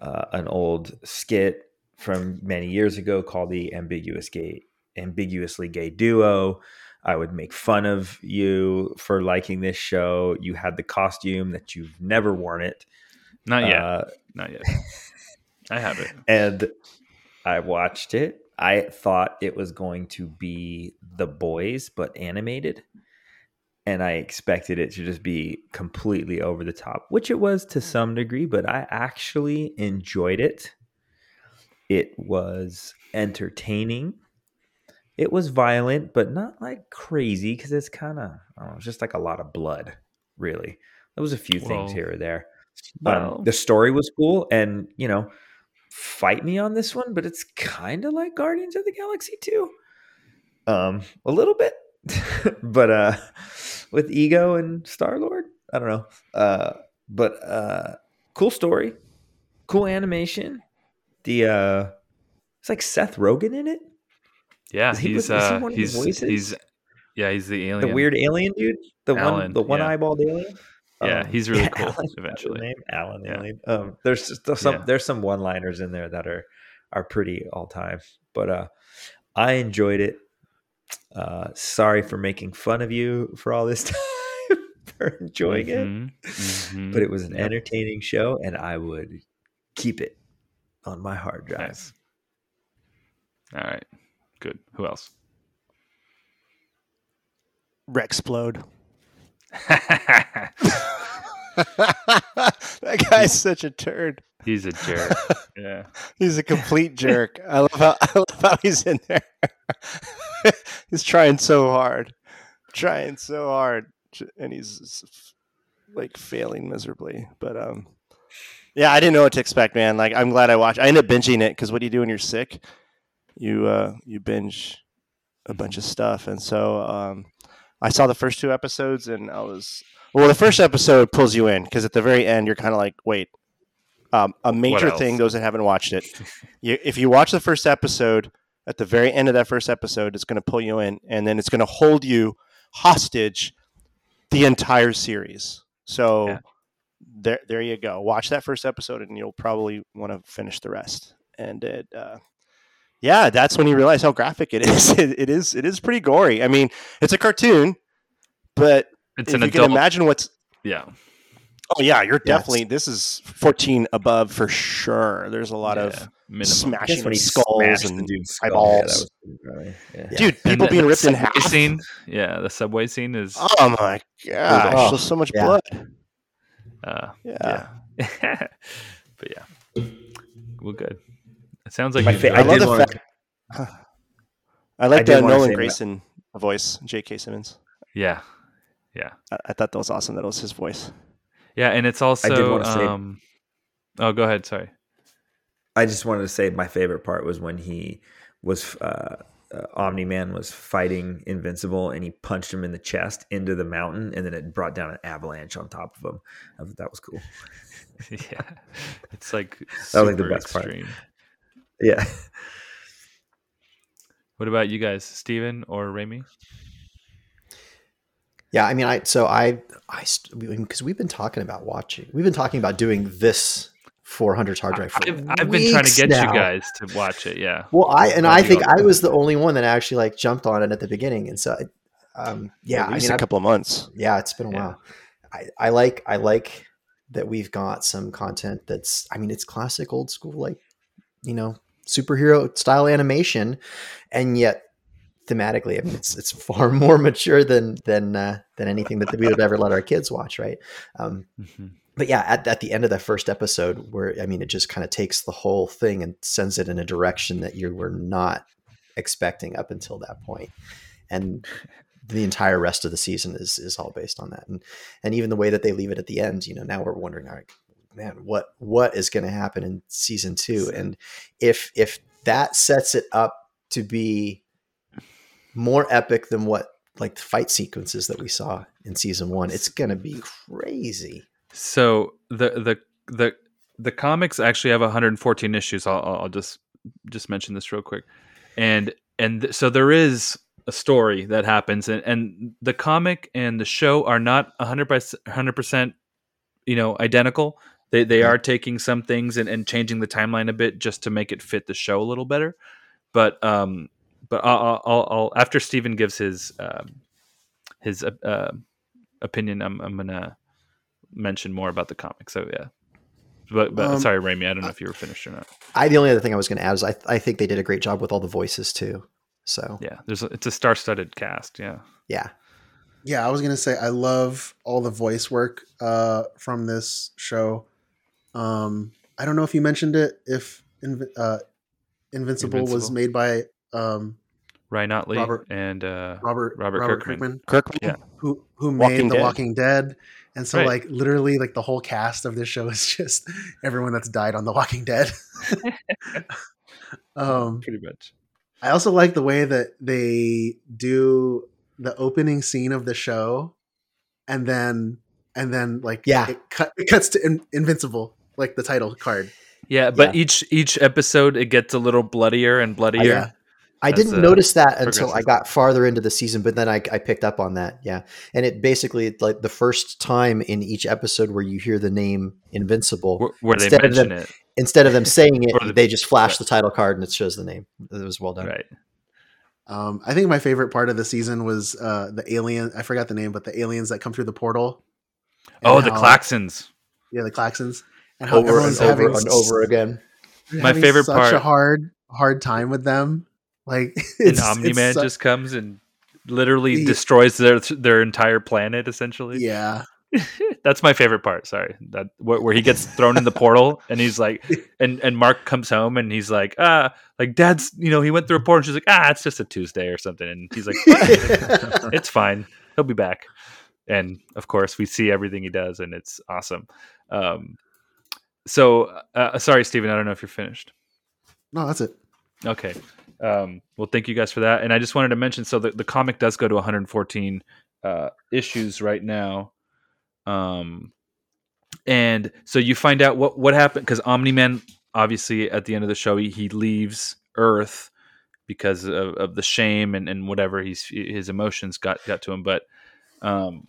uh, an old skit from many years ago called the Ambiguous Gay, Ambiguously Gay Duo. I would make fun of you for liking this show. You had the costume that you've never worn it. Not yet. Uh, Not yet. I have it. and I watched it. I thought it was going to be The Boys, but animated. And I expected it to just be completely over the top, which it was to some degree, but I actually enjoyed it. It was entertaining. It was violent, but not like crazy because it's kind of, I don't know, just like a lot of blood, really. There was a few things here or there. um, the story was cool, and you know, fight me on this one, but it's kind of like Guardians of the Galaxy too, um, a little bit, but uh, with Ego and Star Lord, I don't know, uh, but uh, cool story, cool animation. The uh, it's like Seth Rogen in it. Yeah, Is he he's with- is he uh, one of the he's voices? he's yeah, he's the alien. The weird alien dude, the one, Allen, the one yeah. alien. Yeah, Um, he's really yeah, cool. Allen, eventually, name Allen Yeah. Alien. Um, there's just some Yeah. there's some one liners in there that are are pretty all time. But uh, I enjoyed it. Uh, sorry for making fun of you for all this time for enjoying Mhm, it, mhm. but it was an Yep. entertaining show, and I would keep it on my hard drive. Nice. All right, good. Who else? Rex Splode. that guy's such a turd. He's a jerk. Yeah. He's a complete jerk. I love how I love how he's in there. he's trying so hard, trying so hard, and he's like failing miserably. But um, yeah, I didn't know what to expect, man. Like, I'm glad I watched. I ended up binging it because what do you do when you're sick? You uh, you binge a bunch of stuff, and so um, I saw the first two episodes, and I was well. The first episode pulls you in because at the very end, you're kind of like, wait. Um, a major thing, those that haven't watched it, you, if you watch the first episode, at the very end of that first episode, it's going to pull you in, and then it's going to hold you hostage the entire series. So Yeah. there, there you go. Watch that first episode, and you'll probably want to finish the rest. And it, uh, yeah, that's when you realize how graphic it is. It, it is, it is pretty gory. I mean, it's a cartoon, but It's if an you can imagine what's Yeah. Oh yeah, you're Yeah, definitely. This is 14 above for sure. There's a lot Yeah, of minimum. Smashing when of he skulls and the dude's skull, eyeballs. was pretty gnarly. Yeah. Dude, people the- being ripped in half. Scene, yeah, the subway scene is. Oh my gosh, Oh, there's so much yeah. blood. Uh, Yeah. yeah. but yeah. we're good. It sounds like My you fa- enjoyed I love the wanna- fact- I like the wanna Nolan say that- Grayson voice, J.K. Simmons. Yeah. Yeah. I, I thought that was awesome. That was his voice. Yeah. And it's also. wanna say- um, oh, go ahead. Sorry. I just wanted to say my favorite part was when he was uh, uh, Omni Man was fighting Invincible and he punched him in the chest into the mountain and then it brought down an avalanche on top of him. I thought that was cool. yeah. It's like. That was like the super best part. Extreme. Yeah. What about you guys, Steven or Rami? Yeah, I mean, I so I I because we've been talking about watching, we've been talking about doing this 400 hard drive. For I've, I've been trying to get now. you guys to watch it. Yeah. Well, I and I think I was the only one that actually like jumped on it at the beginning, and so um, yeah, At least I mean, a I've- couple of months. Yeah, it's been a while. I, I like I like that we've got some content that's I mean it's classic old school like you know superhero style animation, and yet thematically I mean it's it's far more mature than than uh, than anything that we would ever let our kids watch, right? Um, but yeah, at, at the end of that first episode, where I mean, it just kind of takes the whole thing and sends it in a direction that you were not expecting up until that point, and the entire rest of the season is is all based on that, and and even the way that they leave it at the end, you know, now we're wondering, all right, man, what what is going to happen in season two, and if if that sets it up to be more epic than what like the fight sequences that we saw in season one, it's going to be crazy. So the the the the comics actually have 114 issues. I'll, I'll just just mention this real quick, and and th- so there is a story that happens, and and the comic and the show are not 100 percent you know identical. They they are taking some things and, and changing the timeline a bit just to make it fit the show a little better. But um, but I'll, I'll, I'll after Steven gives his um, his uh, uh, opinion, I'm I'm gonna mention more about the comic. So yeah, but but Um, sorry, Raimi, I don't know if you were finished or not. I the only other thing I was going to add is I I think they did a great job with all the voices too. So Yeah, there's a, it's a star-studded cast. Yeah, yeah, Yeah, I was gonna say I love all the voice work uh, from this show. Um, I don't know if you mentioned it. If uh, Invincible, was made by um, Ryan Ottley Robert- and uh, Robert Robert, Robert Kirkman. Kirkman? Yeah, who who Walking made The Dead. Walking Dead, and so Right. like literally like the whole cast of this show is just everyone that's died on The Walking Dead. um, pretty much. I also like the way that they do the opening scene of the show, and then and then like Yeah. it, cut, it cuts to in, Invincible, like the title card. Yeah, but each each episode it gets a little bloodier and bloodier. yeah. I didn't notice that until I got farther into the season, but then I, I picked up on that. Yeah, and it basically like the first time in each episode where you hear the name Invincible, Where- where they instead of them- mention it. instead of them saying it, the- they just flash the title card and it shows the name. It was well done. Right. Um, I think my favorite part of the season was uh, the alien. I forgot the name, but the aliens that come through the portal. Oh, the how- Flaxans. Yeah, the Flaxans, and how Over and over having and over again. My having favorite such a hard hard time with them. Like And it's, Omni Man su- just comes and literally He- destroys their their entire planet. Essentially, yeah. that's my favorite part. Sorry, that where, where he gets thrown in the portal and he's like, and and Mark comes home and he's like, ah, like Dad's, you know, he went through a portal. And she's like, ah, it's just a Tuesday or something, and he's like, "What?" it's fine, he'll be back. And of course, we see everything he does, and it's awesome. Um, so, uh, sorry, Steven, I don't know if you're finished. No, that's it. Okay. Um, well, thank you guys for that. And I just wanted to mention so the, the comic does go to 114 uh, issues right now. Um, and so you find out what, what happened because Omni Man, obviously, at the end of the show, he, he leaves Earth because of, of the shame and, and whatever he's his emotions got got to him. But um,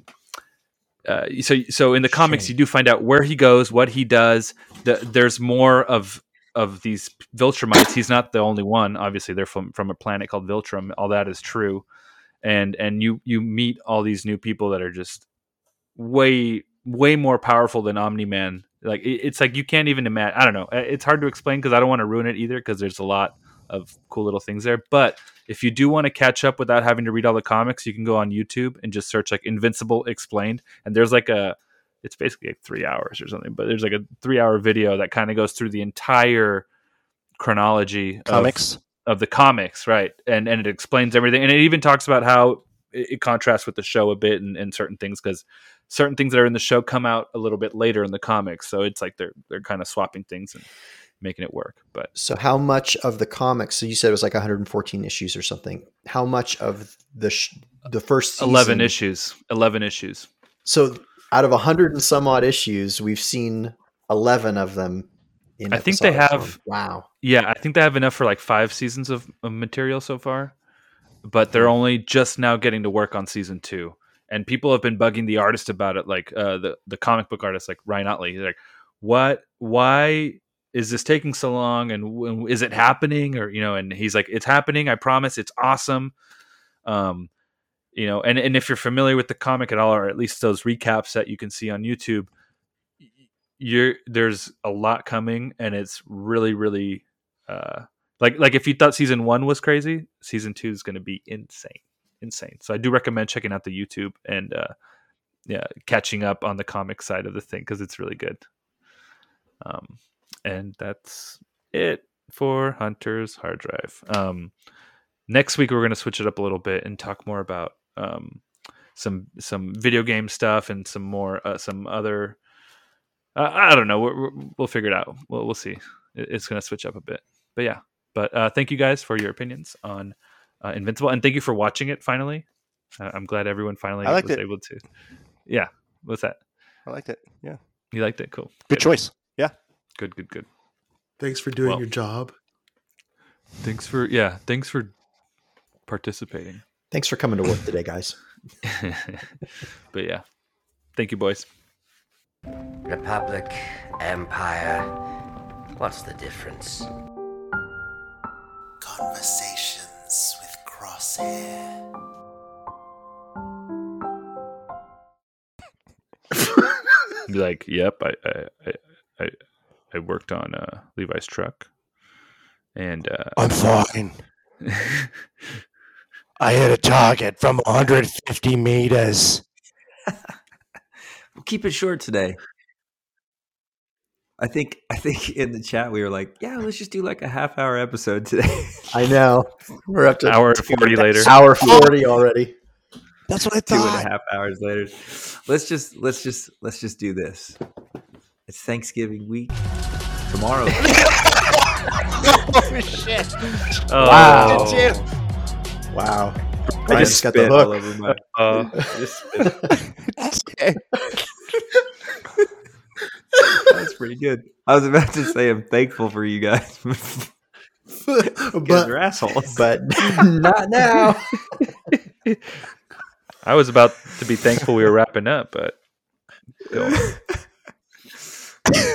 uh, so so in the comics, you do find out where he goes, what he does. The, there's more of of these Viltrumites. He's not the only one. Obviously, they're from from a planet called Viltrum. All that is true, and and you you meet all these new people that are just way way more powerful than Omni Man. Like it, it's like you can't even imagine. I don't know. It's hard to explain because I don't want to ruin it either because there's a lot of cool little things there. But if you do want to catch up without having to read all the comics, you can go on YouTube and just search like Invincible Explained, and there's like a it's basically like three hours or something, but there's like a three hour video that kind of goes through the entire chronology of- Comics? of, the comics, right? And and it explains everything, and it even talks about how it, it contrasts with the show a bit and, and certain things because certain things that are in the show come out a little bit later in the comics, so it's like they're they're kind of swapping things and making it work. But So how much of the comics? So you said it was like 114 issues or something. How much of the sh- the first season, eleven issues, eleven issues. So out of 100 and some odd issues, we've seen 11 of them. In I think they have. Wow. Yeah, I think they have enough for like five seasons of, of material so far, but they're only just now getting to work on season two. And people have been bugging the artist about it, like uh, the the comic book artist, like Ryan Ottley. He's like, "What? Why is this taking so long? And is it happening? Or you know?" And he's like, "It's happening. I promise. It's awesome." Um, you know, and and if you're familiar with the comic at all, or at least those recaps that you can see on YouTube, you're there's a lot coming, and it's really really uh, like like if you thought season one was crazy, season two is going to be insane, insane. So I do recommend checking out the YouTube and uh, yeah, catching up on the comic side of the thing because it's really good. Um, and that's it for Hunter's hard drive. Um, next week we're going to switch it up a little bit and talk more about um, some some video game stuff and some more uh, some other. Uh, I don't know. We're, we're, we'll figure it out. We'll we'll see. It- It's going to switch up a bit, but yeah. But uh, thank you guys for your opinions on uh, Invincible, and thank you for watching it. Finally, uh, I'm glad everyone finally was it. able to. Yeah, what's that? I liked it. Yeah. You liked it? Cool. Good choice. Yeah. Good. Good. Good. Thanks for doing Well- your job. Thanks for yeah. Thanks for participating. Thanks for coming to work today, guys. but yeah, thank you, boys. Republic, Empire. What's the difference? Conversations with Crosshair. Like, yep, I I I I, I worked on uh, Levi's truck, and uh, I'm fine. I hit a target from 150 meters. We'll keep it short today. I think I think in the chat we were like, yeah, let's just do like a half hour episode today. I know. We're up to Hour and 40 later. Hour 40 already. That's what I Two and a thought. half hours later. Let's just let's just let's just do this. It's Thanksgiving week. Tomorrow. oh shit! oh, Wow. Shit. Wow. I just got the spit all over my- uh. That's pretty good. I was about to say I'm thankful for you guys. you guys but are assholes. But not now. I was about to be thankful we were wrapping up, but go on.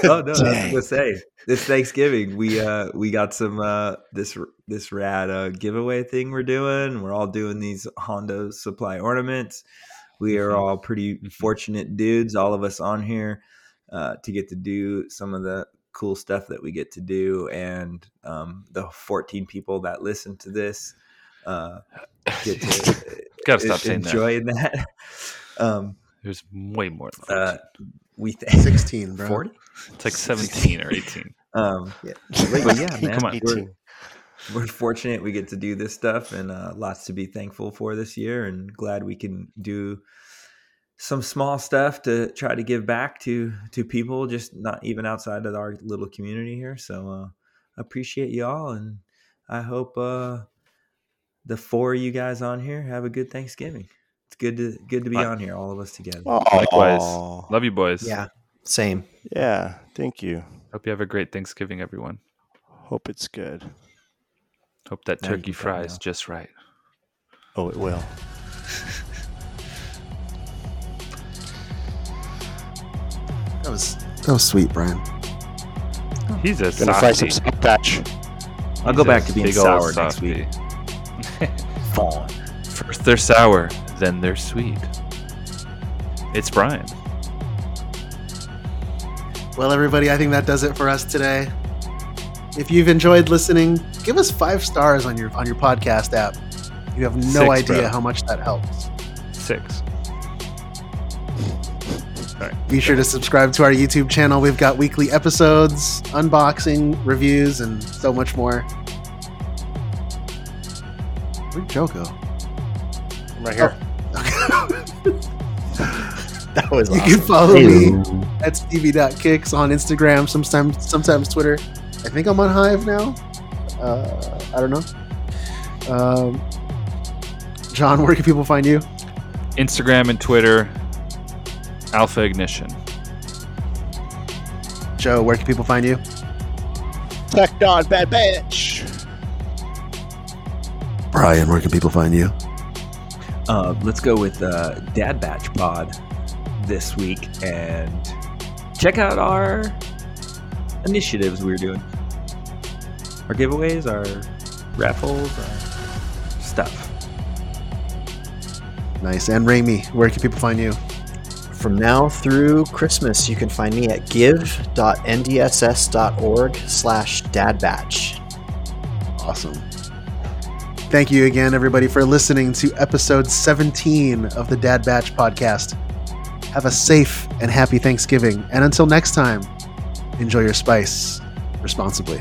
Oh no, I was Dang. gonna say this Thanksgiving we uh we got some uh this this rad uh giveaway thing we're doing. We're all doing these Honda supply ornaments. We are Mhm. all pretty fortunate dudes, all of us on here, uh, to get to do some of the cool stuff that we get to do, and um, the 14 people that listen to this uh, get to Gotta stop that. enjoy that. um, There's way more than uh, 14. We th- 16, bro. 40? It's like 17 or 18. Um, Yeah. but yeah, man, Come on. we're, we're fortunate we get to do this stuff and uh, lots to be thankful for this year and glad we can do some small stuff to try to give back to to people just not even outside of our little community here so uh appreciate y'all and i hope uh the four of you guys on here have a good thanksgiving it's good to good to be on here all of us together Likewise. Love you, boys. Yeah. Same. Yeah. Thank you. Hope you have a great Thanksgiving, everyone. Hope it's good. Hope that Now turkey can go fries just right. Oh, it will. that was that was sweet, Brian. He's a Gonna fry some softie. soft patch. i'll He's go back to being big ol' sour next week Fawn. First they're sour, then they're sweet. It's Brian. Well, everybody, I think that does it for us today. If you've enjoyed listening, give us five stars on your on your podcast app. You have no Six, idea bro. how much that helps. Six. Be sure to subscribe to our YouTube channel. We've got weekly episodes, unboxing, reviews, and so much more. Where'd Joe go? I'm right here. Oh. That was You awesome. can follow me at stevie.kicks on Instagram, sometimes sometimes Twitter. I think I'm on Hive now. Uh, I don't know. Um, John, where can people find you? Instagram and Twitter, Alpha Ignition. Joe, where can people find you? Tech Don Bad Bitch. Brian, where can people find you? Uh, let's go with uh, Dad Batch Pod this week and check out our initiatives we're doing. Our giveaways, our raffles, our stuff. Nice. And Raimi, where can people find you? From now through Christmas, you can find me at give.ndss.org slash dadbatch. Awesome. Thank you again, everybody, for listening to episode 17 of the Dad Batch podcast. Have a safe and happy Thanksgiving. And until next time, enjoy your spice responsibly.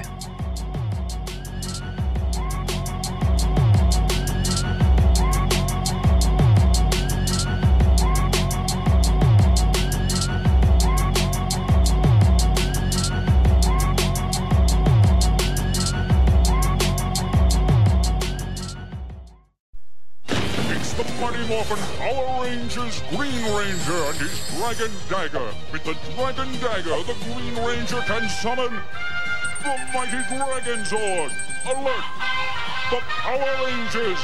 Dragon Dagger. With the Dragon Dagger, the Green Ranger can summon the Mighty Dragon Zord. Alert! The Power Rangers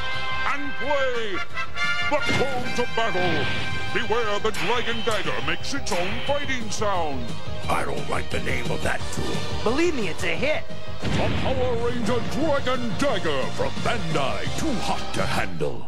and play the call to battle. Beware the Dragon Dagger makes its own fighting sound. I don't like the name of that tool. Believe me, it's a hit. The Power Ranger Dragon Dagger From Bandai, too hot to handle.